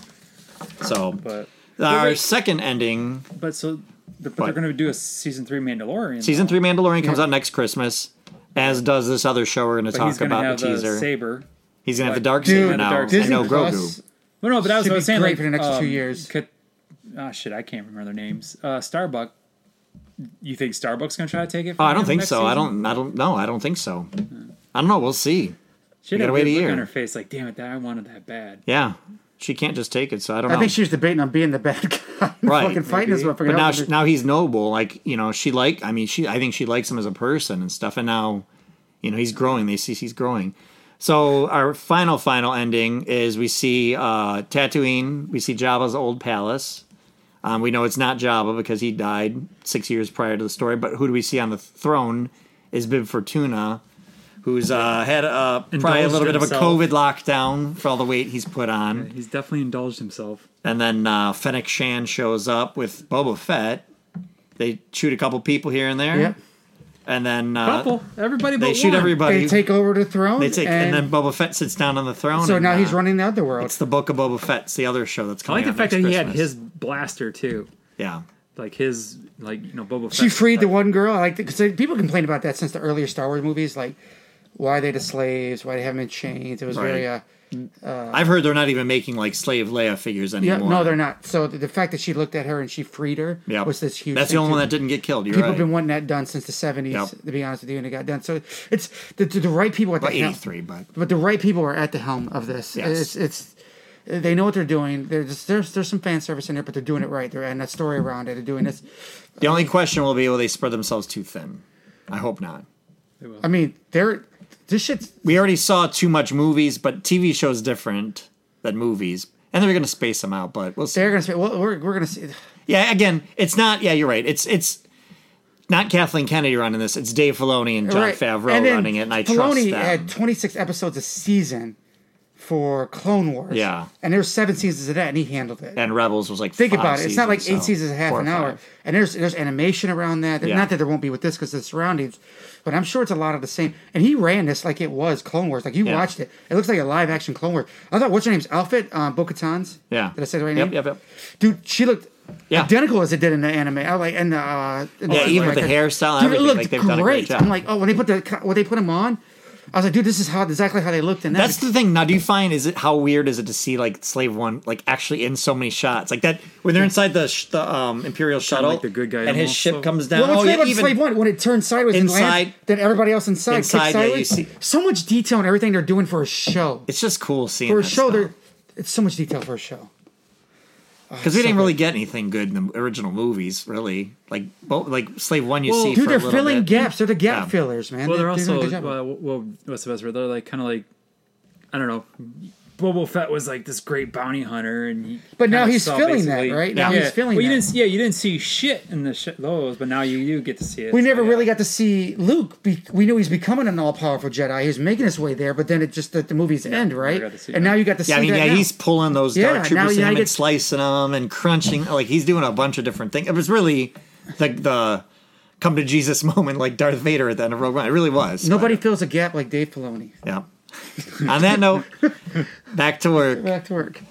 So but our wait. second ending, but so but What? they're going to do a season three Mandalorian. season though. three Mandalorian comes Yeah. out next Christmas, as does this other show we're going to But talk he's going to about have the the teaser. saber. he's going to have the dark saber the now. dark and Disney no Plus. Well, no, but I was, Should I be was saying great like for the next two um, years. Kat- ah, shit, I can't remember their names. Uh, Starbuck. You think Starbuck's going to try to take it? Oh, I don't think next so. I don't. I don't. No, I don't think so. I don't know. We'll see. She had gotta a wait a weird look year. on her face, like, damn it, that I wanted that bad. Yeah, she can't just take it. So I don't know. I know. think she was debating on being the bad guy. Right, Fucking fighting this maybe. motherfucker. but now, she, now he's noble. Like you know, she like. I mean, she. I think she likes him as a person and stuff. And now, you know, he's growing. They see he's growing. So our final final ending is we see uh, Tatooine. We see Jabba's old palace. Um, we know it's not Jabba because he died six years prior to the story. But who do we see on the throne? Is Bib Fortuna, who's uh, had uh, probably a little bit of a. COVID lockdown for all the weight he's put on. He's definitely indulged himself. And then uh, Fennec Shan shows up with Boba Fett. They shoot a couple people here and there. Yep. And then uh, Couple, everybody but they shoot one. everybody. They take over the throne. They take- and, and, then Boba Fett sits down on the throne. so and, now he's uh, running the other world. It's the Book of Boba Fett. It's the other show that's I coming. like the fact that next he had his blaster too, Yeah. like his, like you know, Boba. Fett. She freed the one girl. I like because people complain about that since the earlier Star Wars movies. Like, why are they the slaves? Why they have them in chains? It was very. Uh, I've heard they're not even making like slave Leia figures yeah, anymore. no, they're not. So the, the fact that she looked at her and she freed her Yep. was this huge. That's the only one that didn't get killed. You're People right. have been wanting that done since the seventies. Yep. To be honest with you, and it got done. So it's the, the, the right people at the helm. 83, but But the right people are at the helm of this. Yes. It's it's they know what they're doing. There's there's there's some fan service in there, but they're doing it right. They're adding a story around it. They're doing this. the only question will be will they spread themselves too thin? I hope not. I mean, they're this shit. We already saw too much movies, but TV shows different than movies. And they're going to space them out, but we'll see. they're gonna say. Well, we're we're gonna see. Yeah, again, it's not. Yeah, you're right. It's it's not Kathleen Kennedy running this. It's Dave Filoni and Jon right. Favreau And running it, and I Filoni trust them. had 26 episodes a season for Clone Wars. Yeah. and there's seven seasons of that, and he handled it. and Rebels was like Think about it. It's not like eight so seasons a half an hour, five. and there's there's animation around that. Yeah. Not that there won't be with this because the surroundings, but I'm sure it's a lot of the same. And he ran this like it was Clone Wars. Like you Yeah. watched it, it looks like a live action Clone Wars. I thought what's her name's outfit, um, Bo-Katan's. Yeah. Did I say the right Yep, name? yep, yep. Dude, she looked Yeah. identical as it did in the anime. I like and the, uh, in Yeah, even with the hairstyle and Dude, it everything, looked like, they've done a great job. I'm like, oh, when they put the when they put him on, I was like, dude, this is how exactly how they looked in that. That's the thing. Now, do you find is it how weird is it to see like Slave One like actually in so many shots like that when they're inside the sh- the um, Imperial shuttle, like the good guy and his ship so- comes down. Well, what's oh yeah, about even Slave One when it turns sideways and Inside- lands, then everybody else inside, Inside, kicks yeah, you sideways. see- so much detail and everything they're doing for a show. it's just cool seeing For a that show, stuff. they're it's so much detail for a show. Oh, because we didn't good. really get anything good in the original movies, really. Like both, like Slave One, you Well, see Dude, for they're a filling bit. gaps. They're the gap Yeah. fillers, man. Well, they're doing a also uh, well, well, what's the best word? They're like kind of like I don't know. Boba Fett was like this great bounty hunter, and he But now he's saw filling that, right? Now yeah. he's filling well, you that. didn't, yeah, you didn't see shit in the sh- those, but now you do get to see it. we so, never yeah. really got to see Luke. Be, we knew he's becoming an all-powerful Jedi. He's making his way there, but then it just the, the movies end, right? got to see And that. now you got to see Yeah, I mean, that yeah, now. he's pulling those Yeah, dark now- troopers now in get- and slicing them and crunching. Like he's doing a bunch of different things. It was really the the come to Jesus moment, like Darth Vader at the end of Rogue One. It really was. Nobody But, fills a gap like Dave Filoni. yeah. On that note, back to work. Back to work.